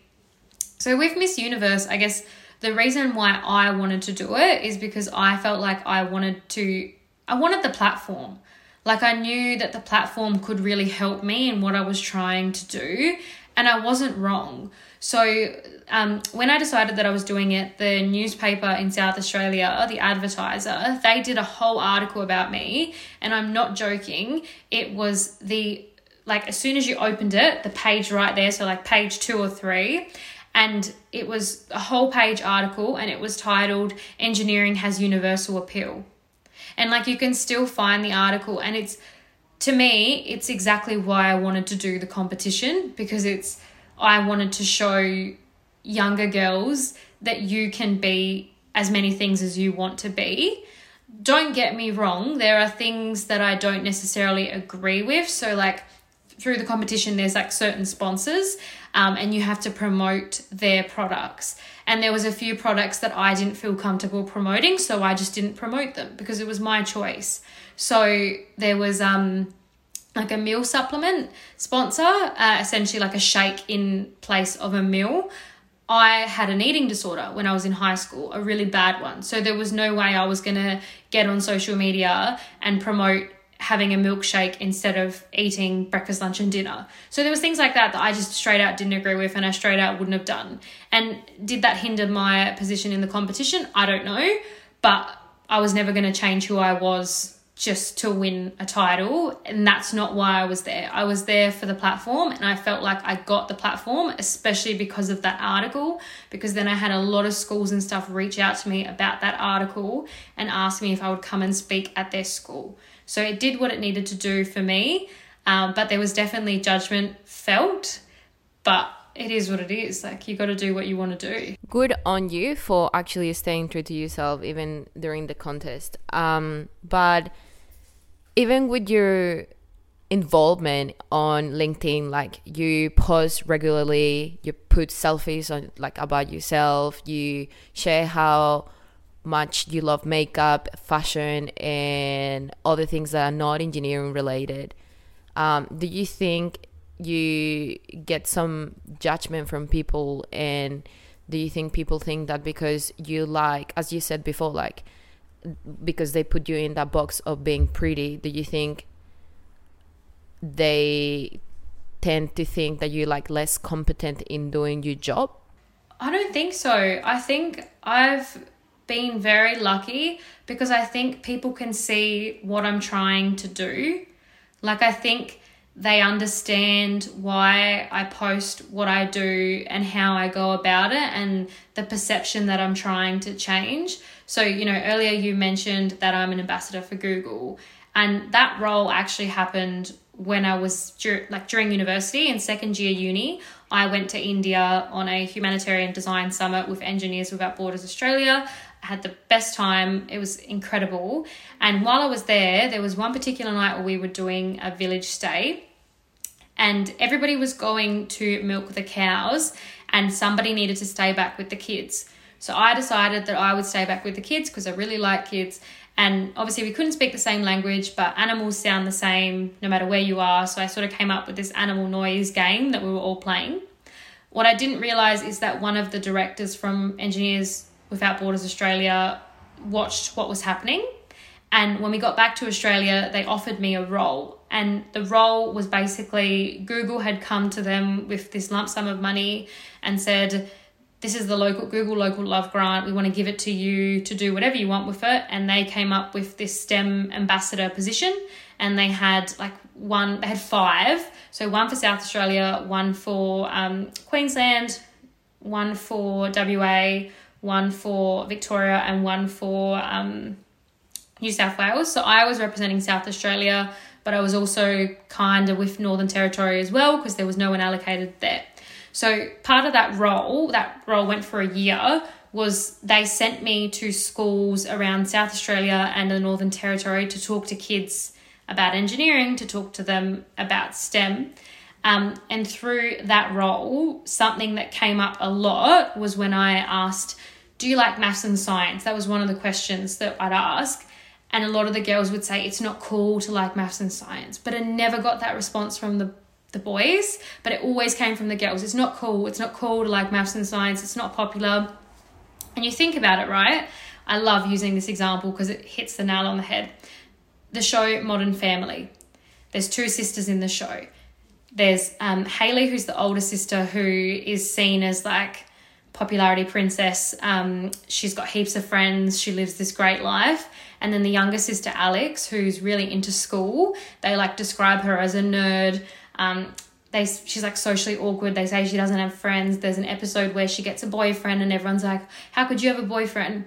so with miss universe i guess the reason why i wanted to do it is because i felt like i wanted to i wanted the platform like i knew that the platform could really help me in what i was trying to do and i wasn't wrong so um, when I decided that I was doing it, the newspaper in South Australia, the Advertiser, they did a whole article about me, and I'm not joking. It was the like as soon as you opened it, the page right there, so like page two or three, and it was a whole page article and it was titled Engineering Has Universal Appeal. And like you can still find the article, and it's to me, it's exactly why I wanted to do the competition because it's I wanted to show younger girls that you can be as many things as you want to be. Don't get me wrong, there are things that I don't necessarily agree with. So, like, through the competition, there's like certain sponsors, um, and you have to promote their products. And there was a few products that I didn't feel comfortable promoting, so I just didn't promote them because it was my choice. So there was um like a meal supplement sponsor, uh, essentially like a shake in place of a meal. I had an eating disorder when I was in high school, a really bad one. So there was no way I was going to get on social media and promote having a milkshake instead of eating breakfast, lunch, and dinner. So there was things like that that I just straight out didn't agree with and I straight out wouldn't have done. And did that hinder my position in the competition? I don't know, but I was never going to change who I was just to win a title and that's not why I was there. I was there for the platform and I felt like I got the platform especially because of that article because then I had a lot of schools and stuff reach out to me about that article and ask me if I would come and speak at their school. So it did what it needed to do for me, um, but there was definitely judgment felt, but it is what it is. Like you got to do what you want to do. Good on you for actually staying true to yourself even during the contest. Um, but even with your involvement on LinkedIn, like you post regularly, you put selfies on like about yourself, you share how much you love makeup, fashion, and other things that are not engineering related. Um, do you think you get some judgment from people, and do you think people think that because you like, as you said before, like because they put you in that box of being pretty, do you think they tend to think that you're like less competent in doing your job? I don't think so. I think I've been very lucky because I think people can see what I'm trying to do. Like, I think they understand why I post what I do and how I go about it and the perception that I'm trying to change. So, you know, earlier you mentioned that I'm an ambassador for Google, and that role actually happened when I was like during university in second year uni. I went to India on a humanitarian design summit with Engineers Without Borders Australia. Had the best time. It was incredible. And while I was there, there was one particular night where we were doing a village stay and everybody was going to milk the cows and somebody needed to stay back with the kids. So I decided that I would stay back with the kids because I really like kids. And obviously, we couldn't speak the same language, but animals sound the same no matter where you are. So I sort of came up with this animal noise game that we were all playing. What I didn't realize is that one of the directors from Engineers Without Borders Australia watched what was happening. And when we got back to Australia, they offered me a role. And the role was basically Google had come to them with this lump sum of money and said, this is the local Google local love grant. We want to give it to you to do whatever you want with it. And they came up with this STEM ambassador position, and they had like one. They had five. So one for South Australia, one for um, Queensland, one for WA, one for Victoria, and one for um, New South Wales. So I was representing South Australia, but I was also kind of with Northern Territory as well because there was no one allocated there. So part of that role, that role went for a year, was they sent me to schools around South Australia and the Northern Territory to talk to kids about engineering, to talk to them about STEM. Um, and through that role, something that came up a lot was when I asked, Do you like maths and science? That was one of the questions that I'd ask. And a lot of the girls would say, It's not cool to like maths and science. But I never got that response from the the boys, but it always came from the girls. It's not cool. It's not cool to like maths and science. It's not popular. And you think about it, right? I love using this example because it hits the nail on the head. The show Modern Family. There's two sisters in the show. There's um, Haley, who's the older sister, who is seen as like popularity princess. Um, she's got heaps of friends. She lives this great life. And then the younger sister, Alex, who's really into school. They like describe her as a nerd. Um, they she's like socially awkward. They say she doesn't have friends. There's an episode where she gets a boyfriend, and everyone's like, "How could you have a boyfriend?"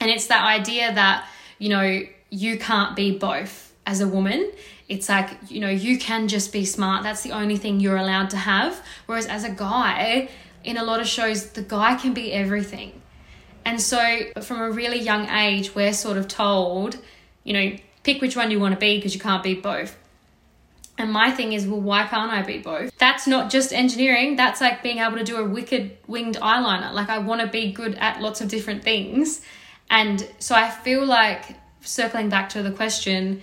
And it's that idea that you know you can't be both as a woman. It's like you know you can just be smart. That's the only thing you're allowed to have. Whereas as a guy, in a lot of shows, the guy can be everything. And so from a really young age, we're sort of told, you know, pick which one you want to be because you can't be both. And my thing is, well, why can't I be both? That's not just engineering, that's like being able to do a wicked winged eyeliner. Like, I want to be good at lots of different things. And so I feel like, circling back to the question,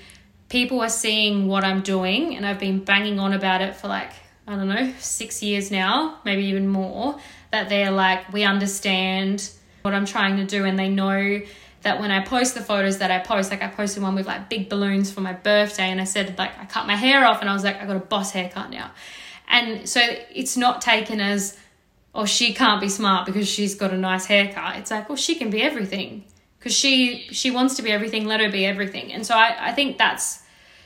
people are seeing what I'm doing, and I've been banging on about it for like, I don't know, six years now, maybe even more, that they're like, we understand what I'm trying to do, and they know that when I post the photos that I post, like I posted one with like big balloons for my birthday, and I said like I cut my hair off, and I was like I got a boss haircut now, and so it's not taken as oh she can't be smart because she's got a nice haircut. It's like well she can be everything because she she wants to be everything. Let her be everything, and so I I think that's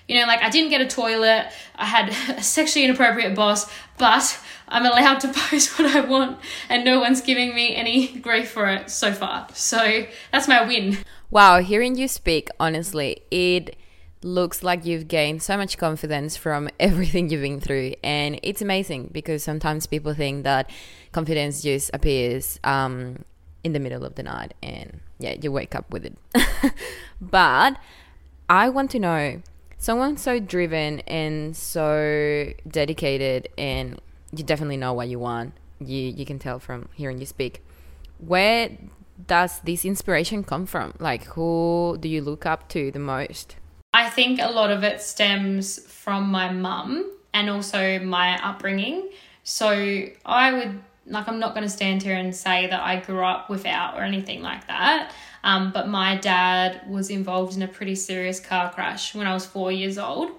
you know, like I didn't get a toilet, I had a sexually inappropriate boss, but I'm allowed to post what I want and no one's giving me any grief for it so far. So that's my win. Wow, hearing you speak, honestly, it looks like you've gained so much confidence from everything you've been through. And it's amazing because sometimes people think that confidence just appears um, in the middle of the night and yeah, you wake up with it. but I want to know someone so driven and so dedicated and you definitely know what you want. You you can tell from hearing you speak. Where does this inspiration come from? Like who do you look up to the most? I think a lot of it stems from my mum and also my upbringing. So i would like i'm not going to stand here and say that i grew up without or anything like that um, but my dad was involved in a pretty serious car crash when I was four years old.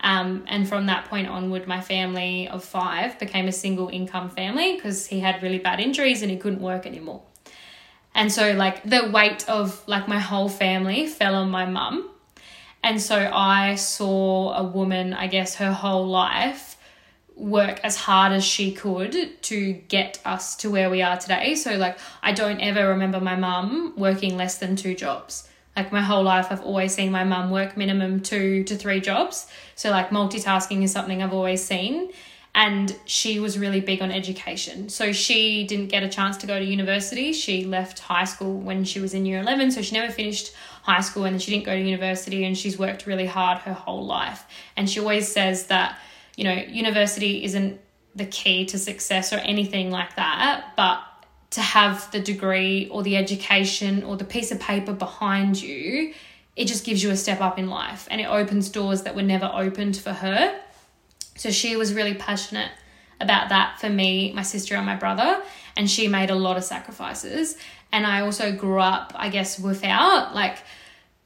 Um, and from that point onward, my family of five became a single income family because he had really bad injuries and he couldn't work anymore. And so like the weight of like my whole family fell on my mum. And so I saw a woman, I guess her whole life work as hard as she could to get us to where we are today. So like I don't ever remember my mum working less than two jobs. Like my whole life I've always seen my mum work minimum 2 to 3 jobs. So like multitasking is something I've always seen and she was really big on education. So she didn't get a chance to go to university. She left high school when she was in year 11, so she never finished high school and she didn't go to university and she's worked really hard her whole life. And she always says that, you know, university isn't the key to success or anything like that, but to have the degree or the education or the piece of paper behind you, it just gives you a step up in life and it opens doors that were never opened for her so she was really passionate about that for me, my sister, and my brother. And she made a lot of sacrifices. And I also grew up, I guess, without, like,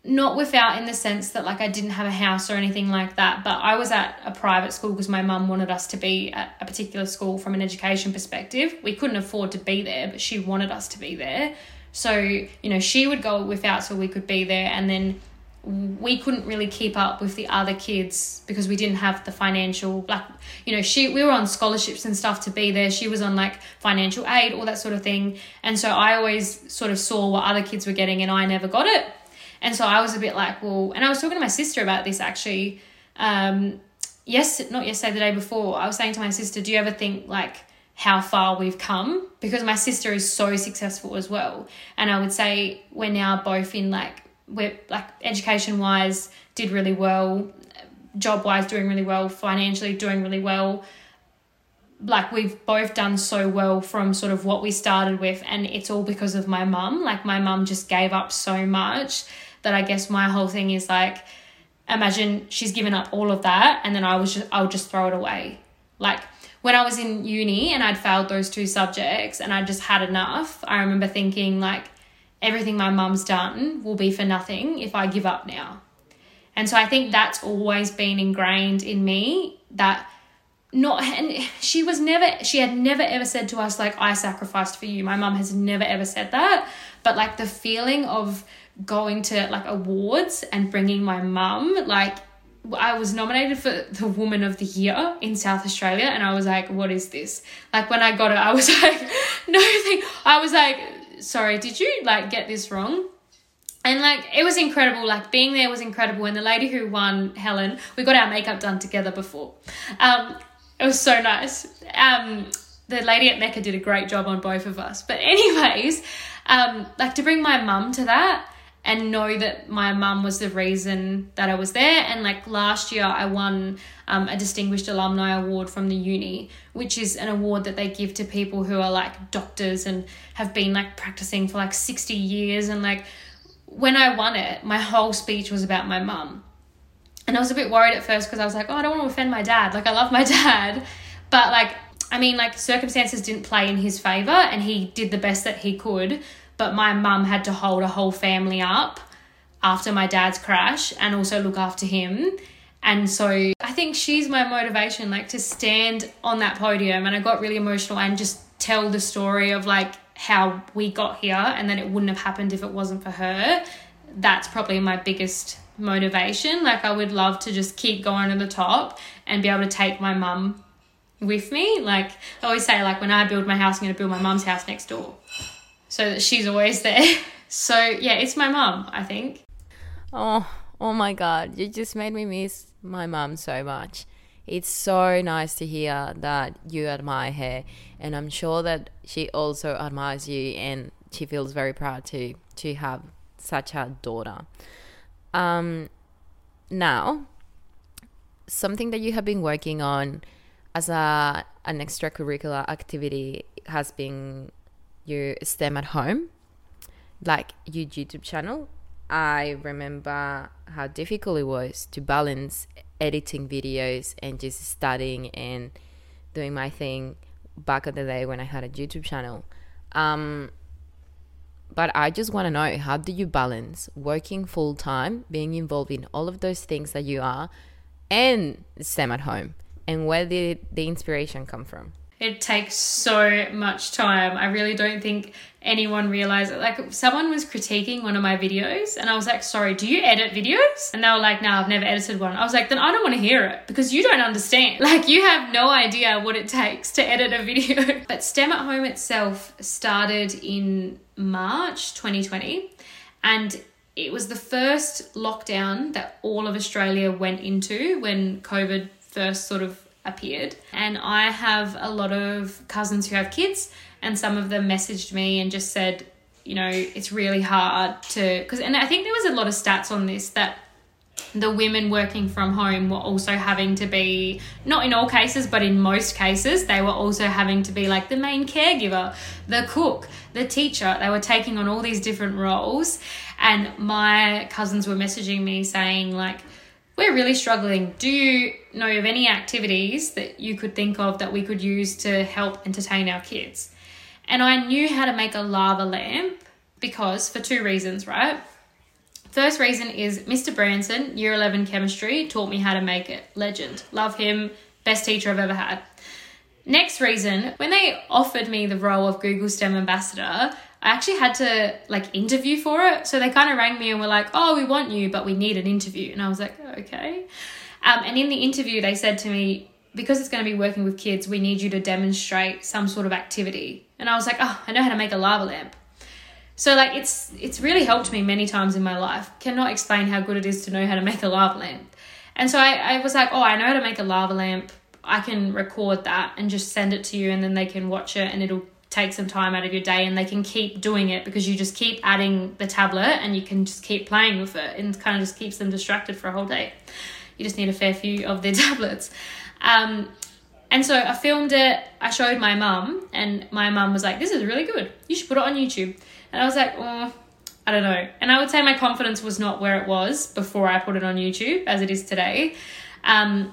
not without in the sense that like I didn't have a house or anything like that, but I was at a private school because my mum wanted us to be at a particular school from an education perspective. We couldn't afford to be there, but she wanted us to be there. So, you know, she would go without so we could be there and then we couldn't really keep up with the other kids because we didn't have the financial like you know she we were on scholarships and stuff to be there she was on like financial aid all that sort of thing and so i always sort of saw what other kids were getting and i never got it and so i was a bit like well and i was talking to my sister about this actually um yes not yesterday the day before i was saying to my sister do you ever think like how far we've come because my sister is so successful as well and i would say we're now both in like we're like education wise did really well, job wise doing really well, financially doing really well. Like we've both done so well from sort of what we started with, and it's all because of my mum. Like my mum just gave up so much that I guess my whole thing is like, imagine she's given up all of that, and then I was just I'll just throw it away. Like when I was in uni and I'd failed those two subjects and I just had enough, I remember thinking like everything my mum's done will be for nothing if I give up now. And so I think that's always been ingrained in me that not and she was never she had never ever said to us like I sacrificed for you. My mum has never ever said that, but like the feeling of going to like awards and bringing my mum like I was nominated for the Woman of the Year in South Australia, and I was like, "What is this?" Like when I got it, I was like, "No thing." I was like, sorry, did you like get this wrong? And like it was incredible. Like being there was incredible. And the lady who won, Helen, we got our makeup done together before. Um, it was so nice. Um, the lady at Mecca did a great job on both of us. But anyways, um, like to bring my mum to that and know that my mum was the reason that I was there. And like last year, I won um, a Distinguished Alumni Award from the uni, which is an award that they give to people who are like doctors and have been like practicing for like 60 years. And like when I won it, my whole speech was about my mum. And I was a bit worried at first because I was like, oh, I don't want to offend my dad. Like, I love my dad. But like, I mean, like, circumstances didn't play in his favor and he did the best that he could but my mum had to hold a whole family up after my dad's crash and also look after him. And so I think she's my motivation, like to stand on that podium. And I got really emotional and just tell the story of like how we got here and that it wouldn't have happened if it wasn't for her. That's probably my biggest motivation. Like I would love to just keep going to the top and be able to take my mum with me. Like I always say, like when I build my house, I'm gonna build my mum's house next door so that she's always there. So yeah, it's my mum, I think. Oh, oh my god, you just made me miss my mum so much. It's so nice to hear that you admire her, and I'm sure that she also admires you, and she feels very proud to to have such a daughter. Um, now, something that you have been working on as a an extracurricular activity has been your STEM at home, like your YouTube channel. I remember how difficult it was to balance editing videos and just studying and doing my thing back in the day when I had a YouTube channel. Um, but I just want to know how do you balance working full time, being involved in all of those things that you are, and STEM at home? And where did the inspiration come from? It takes so much time. I really don't think anyone realized it. Like someone was critiquing one of my videos and I was like, sorry, do you edit videos? And they were like, no, I've never edited one. I was like, then I don't want to hear it because you don't understand. Like you have no idea what it takes to edit a video. but STEM at Home itself started in March 2020 and it was the first lockdown that all of Australia went into when COVID first sort of appeared. And I have a lot of cousins who have kids and some of them messaged me and just said, you know, it's really hard to because and I think there was a lot of stats on this that the women working from home were also having to be not in all cases but in most cases they were also having to be like the main caregiver the cook the teacher they were taking on all these different roles and my cousins were messaging me saying like we're really struggling do you know of any activities that you could think of that we could use to help entertain our kids and I knew how to make a lava lamp because, for two reasons, right? First reason is Mr. Branson, year 11 chemistry, taught me how to make it. Legend. Love him. Best teacher I've ever had. Next reason, when they offered me the role of Google STEM ambassador, I actually had to like interview for it. So they kind of rang me and were like, "Oh, we want you, but we need an interview." And I was like, "Okay." Um, and in the interview, they said to me, "Because it's going to be working with kids, we need you to demonstrate some sort of activity." And I was like, oh, I know how to make a lava lamp. So like it's it's really helped me many times in my life. Cannot explain how good it is to know how to make a lava lamp. And so I, I was like, oh, I know how to make a lava lamp. I can record that and just send it to you and then they can watch it and it'll take some time out of your day and they can keep doing it because you just keep adding the tablet and you can just keep playing with it and kind of just keeps them distracted for a whole day. You just need a fair few of their tablets. Um, and so I filmed it, I showed my mum, and my mum was like, This is really good. You should put it on YouTube. And I was like, Oh, I don't know. And I would say my confidence was not where it was before I put it on YouTube as it is today. Um,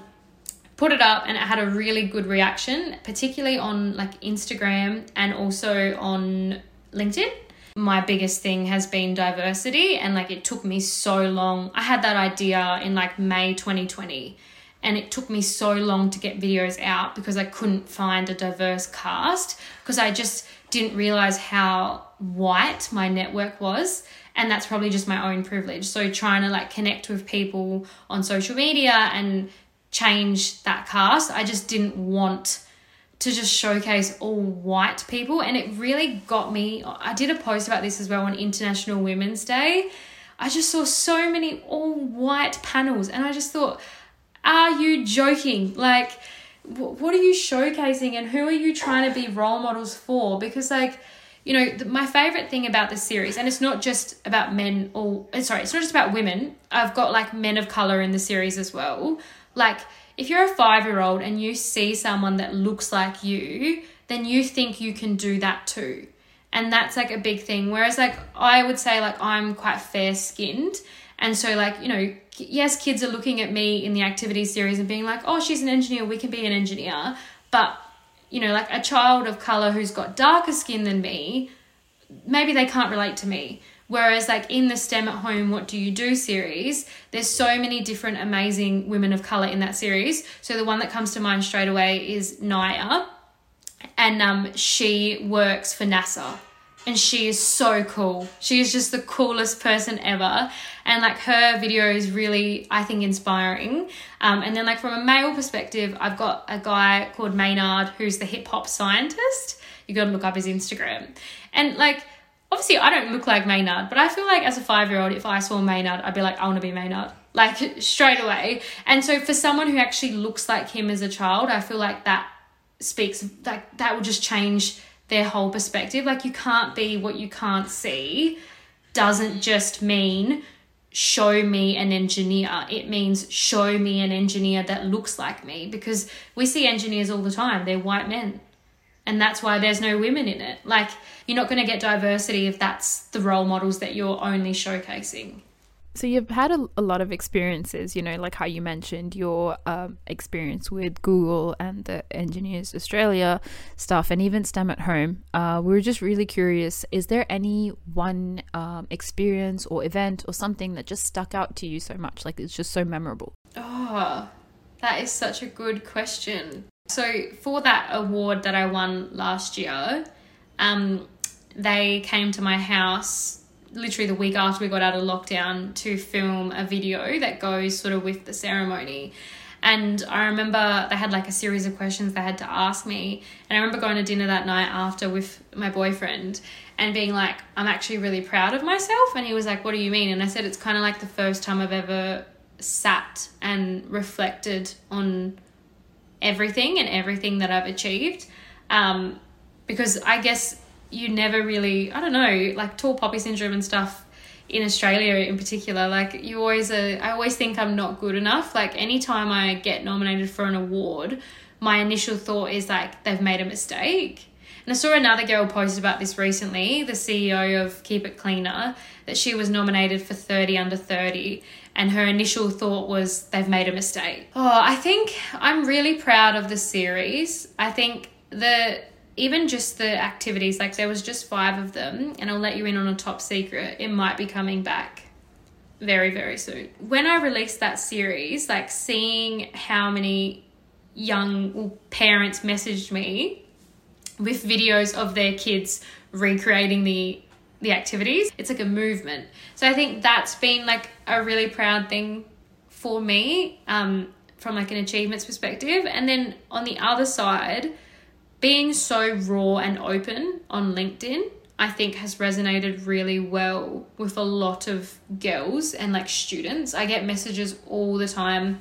put it up and it had a really good reaction, particularly on like Instagram and also on LinkedIn. My biggest thing has been diversity, and like it took me so long. I had that idea in like May 2020 and it took me so long to get videos out because I couldn't find a diverse cast because I just didn't realize how white my network was and that's probably just my own privilege so trying to like connect with people on social media and change that cast I just didn't want to just showcase all white people and it really got me I did a post about this as well on International Women's Day I just saw so many all white panels and I just thought are you joking? Like, what are you showcasing and who are you trying to be role models for? Because, like, you know, the, my favorite thing about this series, and it's not just about men or, sorry, it's not just about women. I've got like men of color in the series as well. Like, if you're a five year old and you see someone that looks like you, then you think you can do that too. And that's like a big thing. Whereas, like, I would say, like, I'm quite fair skinned. And so, like, you know, yes, kids are looking at me in the activity series and being like, oh, she's an engineer, we can be an engineer. But, you know, like a child of color who's got darker skin than me, maybe they can't relate to me. Whereas, like in the STEM at Home, What Do You Do series, there's so many different amazing women of color in that series. So, the one that comes to mind straight away is Naya, and um, she works for NASA and she is so cool. She is just the coolest person ever. And like her video is really, I think, inspiring. Um, and then, like, from a male perspective, I've got a guy called Maynard who's the hip hop scientist. You gotta look up his Instagram. And like, obviously, I don't look like Maynard, but I feel like as a five year old, if I saw Maynard, I'd be like, I wanna be Maynard. Like, straight away. And so, for someone who actually looks like him as a child, I feel like that speaks, like, that would just change their whole perspective. Like you can't be what you can't see doesn't just mean show me an engineer. It means show me an engineer that looks like me because we see engineers all the time. They're white men. And that's why there's no women in it. Like, you're not going to get diversity if that's the role models that you're only showcasing. So you've had a, a, lot of experiences, you know, like how you mentioned your um, experience with Google and the Engineers Australia stuff, and even STEM at home. Uh, we were just really curious: is there any one um, experience or event or something that just stuck out to you so much, like it's just so memorable? Oh, that is such a good question. So for that award that I won last year, um, they came to my house literally the week after we got out of lockdown to film a video that goes sort of with the ceremony. And I remember they had like a series of questions they had to ask me. And I remember going to dinner that night after with my boyfriend and being like, I'm actually really proud of myself. And he was like, What do you mean? And I said, It's kind of like the first time I've ever sat and reflected on everything and everything that I've achieved. Um, because I guess you never really, I don't know, like tall poppy syndrome and stuff in Australia in particular, like you always, uh, I always think I'm not good enough. Like anytime I get nominated for an award, my initial thought is like they've made a mistake. And I saw another girl post about this recently, the CEO of Keep It Cleaner, that she was nominated for 30 under 30 and her initial thought was they've made a mistake. Oh, I think I'm really proud of the series. I think the even just the activities, like there was just five of them, and I'll let you in on a top secret, it might be coming back very, very soon. When I released that series, like seeing how many young parents messaged me with videos of their kids recreating the the activities it's like a movement so i think that's been like a really proud thing for me um, from like an achievements perspective and then on the other side being so raw and open on LinkedIn, I think has resonated really well with a lot of girls and like students. I get messages all the time.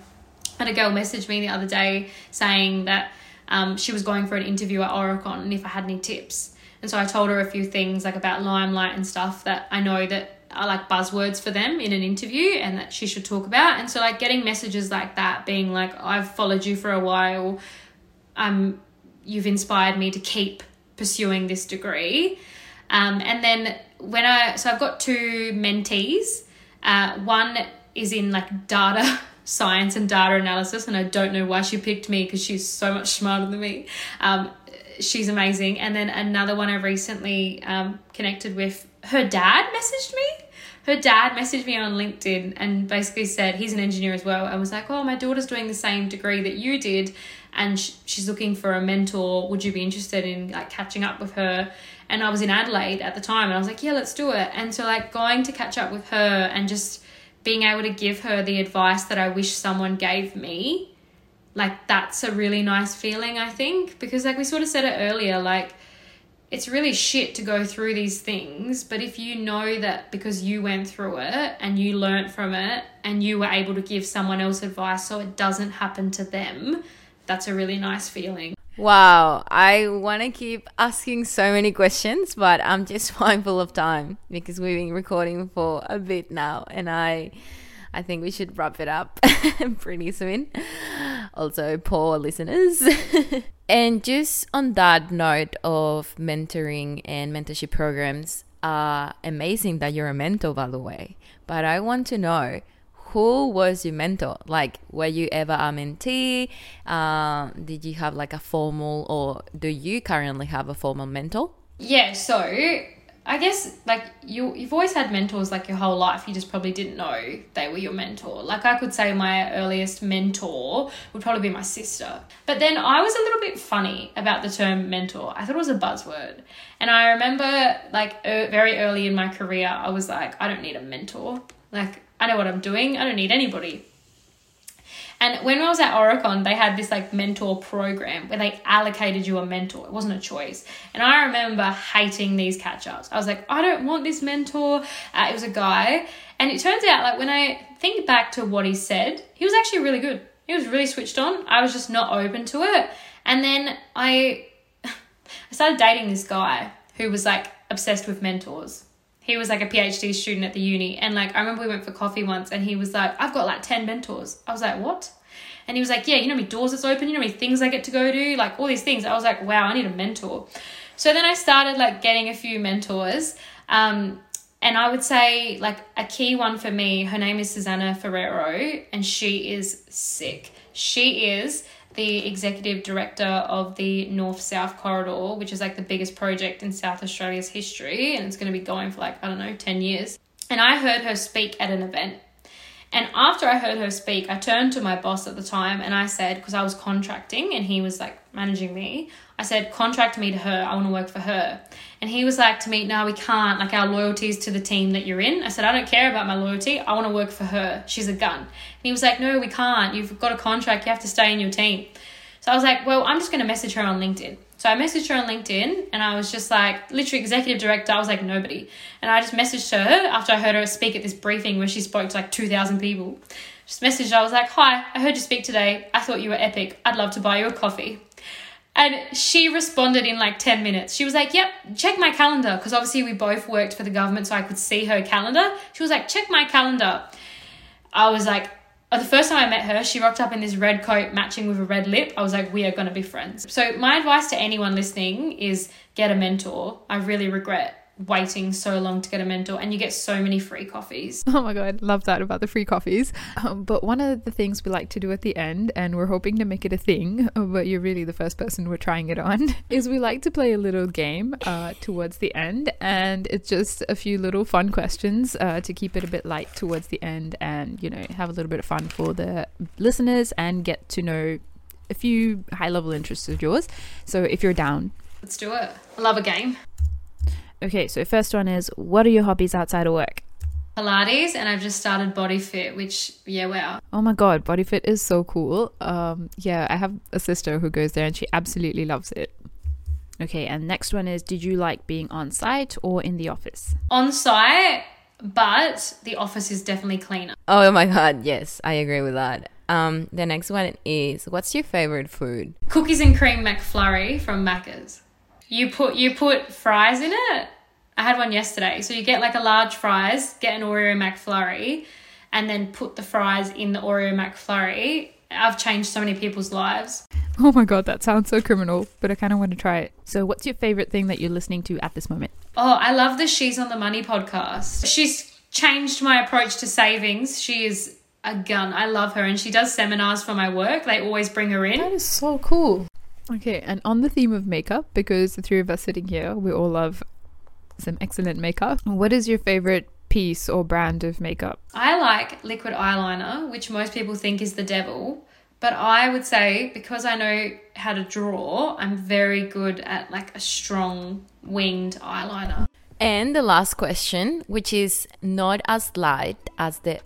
And a girl messaged me the other day saying that um, she was going for an interview at Aurecon and if I had any tips. And so I told her a few things like about limelight and stuff that I know that are like buzzwords for them in an interview and that she should talk about. And so like getting messages like that, being like, I've followed you for a while. I'm you've inspired me to keep pursuing this degree. Um, and then when I, so I've got two mentees. Uh, one is in like data science and data analysis, and I don't know why she picked me because she's so much smarter than me. Um, she's amazing. And then another one I recently um, connected with, her dad messaged me. Her dad messaged me on LinkedIn and basically said he's an engineer as well, and was like, "Oh, my daughter's doing the same degree that you did, and she's looking for a mentor. Would you be interested in like catching up with her? And I was in Adelaide at the time and I was like, yeah, let's do it. And so like going to catch up with her and just being able to give her the advice that I wish someone gave me, like that's a really nice feeling, I think, because like we sort of said it earlier, like it's really shit to go through these things, but if you know that because you went through it and you learnt from it and you were able to give someone else advice so it doesn't happen to them, that's a really nice feeling. Wow, I want to keep asking so many questions, but I'm just mindful of time because we've been recording for a bit now, and I, I think we should wrap it up pretty soon. Also, poor listeners. and just on that note of mentoring and mentorship programs, uh, amazing that you're a mentor, by the way. But I want to know who was your mentor? Like, were you ever a mentee? Uh, did you have like a formal, or do you currently have a formal mentor? Yeah, so I guess like you you've always had mentors like your whole life. You just probably didn't know they were your mentor. Like I could say my earliest mentor would probably be my sister. But then I was a little bit funny about the term mentor. I thought it was a buzzword. And I remember like er, very early in my career I was like I don't need a mentor. Like I know what I'm doing. I don't need anybody. And when I was at Aurecon, they had this like mentor program where they allocated you a mentor. It wasn't a choice. And I remember hating these catch ups. I was like, I don't want this mentor. Uh, it was a guy. And it turns out, like, when I think back to what he said, he was actually really good. He was really switched on. I was just not open to it. And then I, I started dating this guy who was like obsessed with mentors he was like a PhD student at the uni. And like, I remember we went for coffee once and he was like, I've got like 10 mentors. I was like, what? And he was like, yeah, you know how many doors it's open, you know how many things I get to go to, like all these things. I was like, wow, I need a mentor. So then I started like getting a few mentors. Um, and I would say like a key one for me, her name is Susanna Ferrero, and she is sick. She is the executive director of the North South Corridor, which is like the biggest project in South Australia's history, and it's going to be going for like, I don't know, 10 years. And I heard her speak at an event, And after I heard her speak, I turned to my boss at the time and I said, because I was contracting and he was like managing me, I said, contract me to her. I want to work for her. And he was like to me, no, we can't. Like our loyalty is to the team that you're in. I said, I don't care about my loyalty. I want to work for her. She's a gun. And he was like, no, we can't. You've got a contract. You have to stay in your team. So I was like, well, I'm just going to message her on LinkedIn. So I messaged her on LinkedIn and I was just like, literally executive director. I was like, nobody. And I just messaged her after I heard her speak at this briefing where she spoke to like 2,000 people. Just messaged her. I was like, hi, I heard you speak today. I thought you were epic. I'd love to buy you a coffee. And she responded in like 10 minutes. She was like, Yep, check my calendar. Because obviously we both worked for the government, so I could see her calendar. She was like, Check my calendar. I was like, uh, the first time I met her, she rocked up in this red coat matching with a red lip. I was like, we are going to be friends. So, my advice to anyone listening is get a mentor. I really regret waiting so long to get a mentor and you get so many free coffees. Oh my god, love that about the free coffees. Um, but one of the things we like to do at the end, and we're hoping to make it a thing, but you're really the first person we're trying it on, is we like to play a little game uh, towards the end. And it's just a few little fun questions uh, to keep it a bit light towards the end and, you know, have a little bit of fun for the listeners and get to know a few high level interests of yours. So if you're down, Let's do it. I love a game. Okay, so first one is what are your hobbies outside of work? Pilates, and I've just started Body Fit, which, yeah, wow. Oh my god, Body Fit is so cool. Um, yeah, I have a sister who goes there and she absolutely loves it. Okay, and next one is Did you like being on site or in the office? On site, but the office is definitely cleaner. Oh my god, yes, I agree with that. Um, the next one is what's your favorite food? Cookies and cream McFlurry from Macca's. You put you put fries in it. I had one yesterday. So you get like a large fries, get an Oreo McFlurry, and then put the fries in the Oreo McFlurry. I've changed so many people's lives. Oh my god, that sounds so criminal, but I kind of want to try it. So, what's your favorite thing that you're listening to at this moment? Oh, I love the She's on the Money podcast. She's changed my approach to savings. She is a gun. I love her and she does seminars for my work. They always bring her in. That is so cool. Okay, and on the theme of makeup, because the three of us sitting here, we all love some excellent makeup. What is your favorite piece or brand of makeup? I like liquid eyeliner, which most people think is the devil. But I would say because I know how to draw, I'm very good at like a strong winged eyeliner. And the last question, which is not as light as the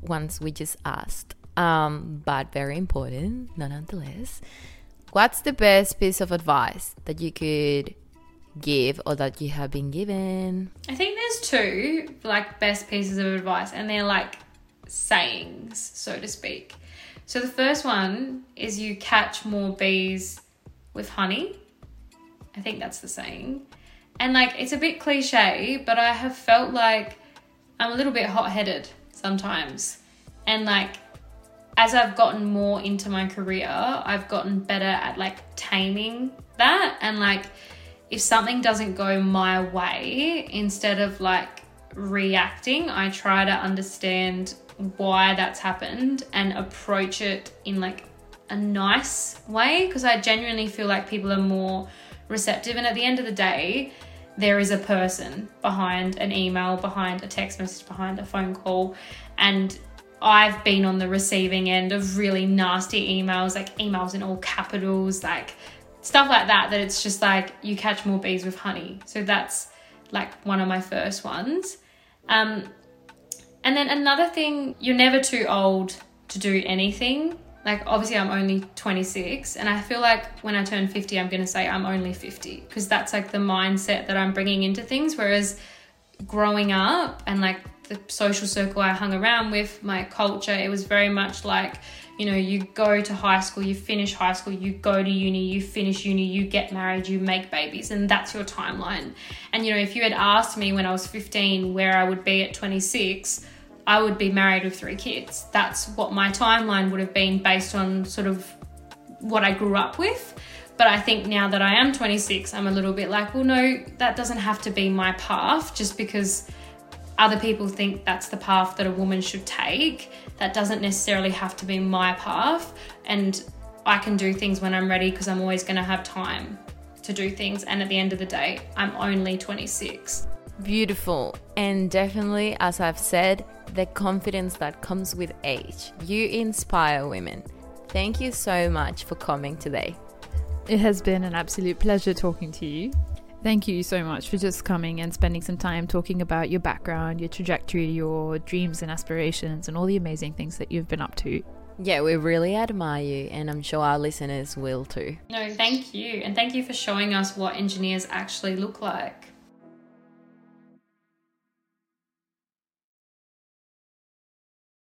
ones we just asked, um, but very important nonetheless. What's the best piece of advice that you could give or that you have been given? I think there's two like best pieces of advice, and they're like sayings, so to speak. So the first one is you catch more bees with honey. I think that's the saying. And like it's a bit cliche, but I have felt like I'm a little bit hot headed sometimes. And like as I've gotten more into my career, I've gotten better at like taming that. And like if something doesn't go my way, instead of like reacting, I try to understand why that's happened and approach it in like a nice way. Because I genuinely feel like people are more receptive. And at the end of the day there is a person behind an email, behind a text message, behind a phone call and I've been on the receiving end of really nasty emails, like emails in all capitals, like stuff like that, that it's just like you catch more bees with honey. So that's like one of my first ones. Um, and then another thing, you're never too old to do anything. Like, obviously, I'm only 26, and I feel like when I turn 50, I'm going to say I'm only 50 because that's like the mindset that I'm bringing into things. Whereas growing up and like the social circle I hung around with, my culture, it was very much like, you know, you go to high school, you finish high school, you go to uni, you finish uni, you get married, you make babies, and that's your timeline. And, you know, if you had asked me when I was 15 where I would be at 26, I would be married with three kids. That's what my timeline would have been based on sort of what I grew up with. But I think now that I am 26, I'm a little bit like, well, no, that doesn't have to be my path just because other people think that's the path that a woman should take. That doesn't necessarily have to be my path. And I can do things when I'm ready because I'm always going to have time to do things. And at the end of the day, I'm only 26. Beautiful. And definitely, as I've said, the confidence that comes with age. You inspire women. Thank you so much for coming today. It has been an absolute pleasure talking to you. Thank you so much for just coming and spending some time talking about your background, your trajectory, your dreams and aspirations, and all the amazing things that you've been up to. Yeah, we really admire you, and I'm sure our listeners will too. No, thank you. And thank you for showing us what engineers actually look like.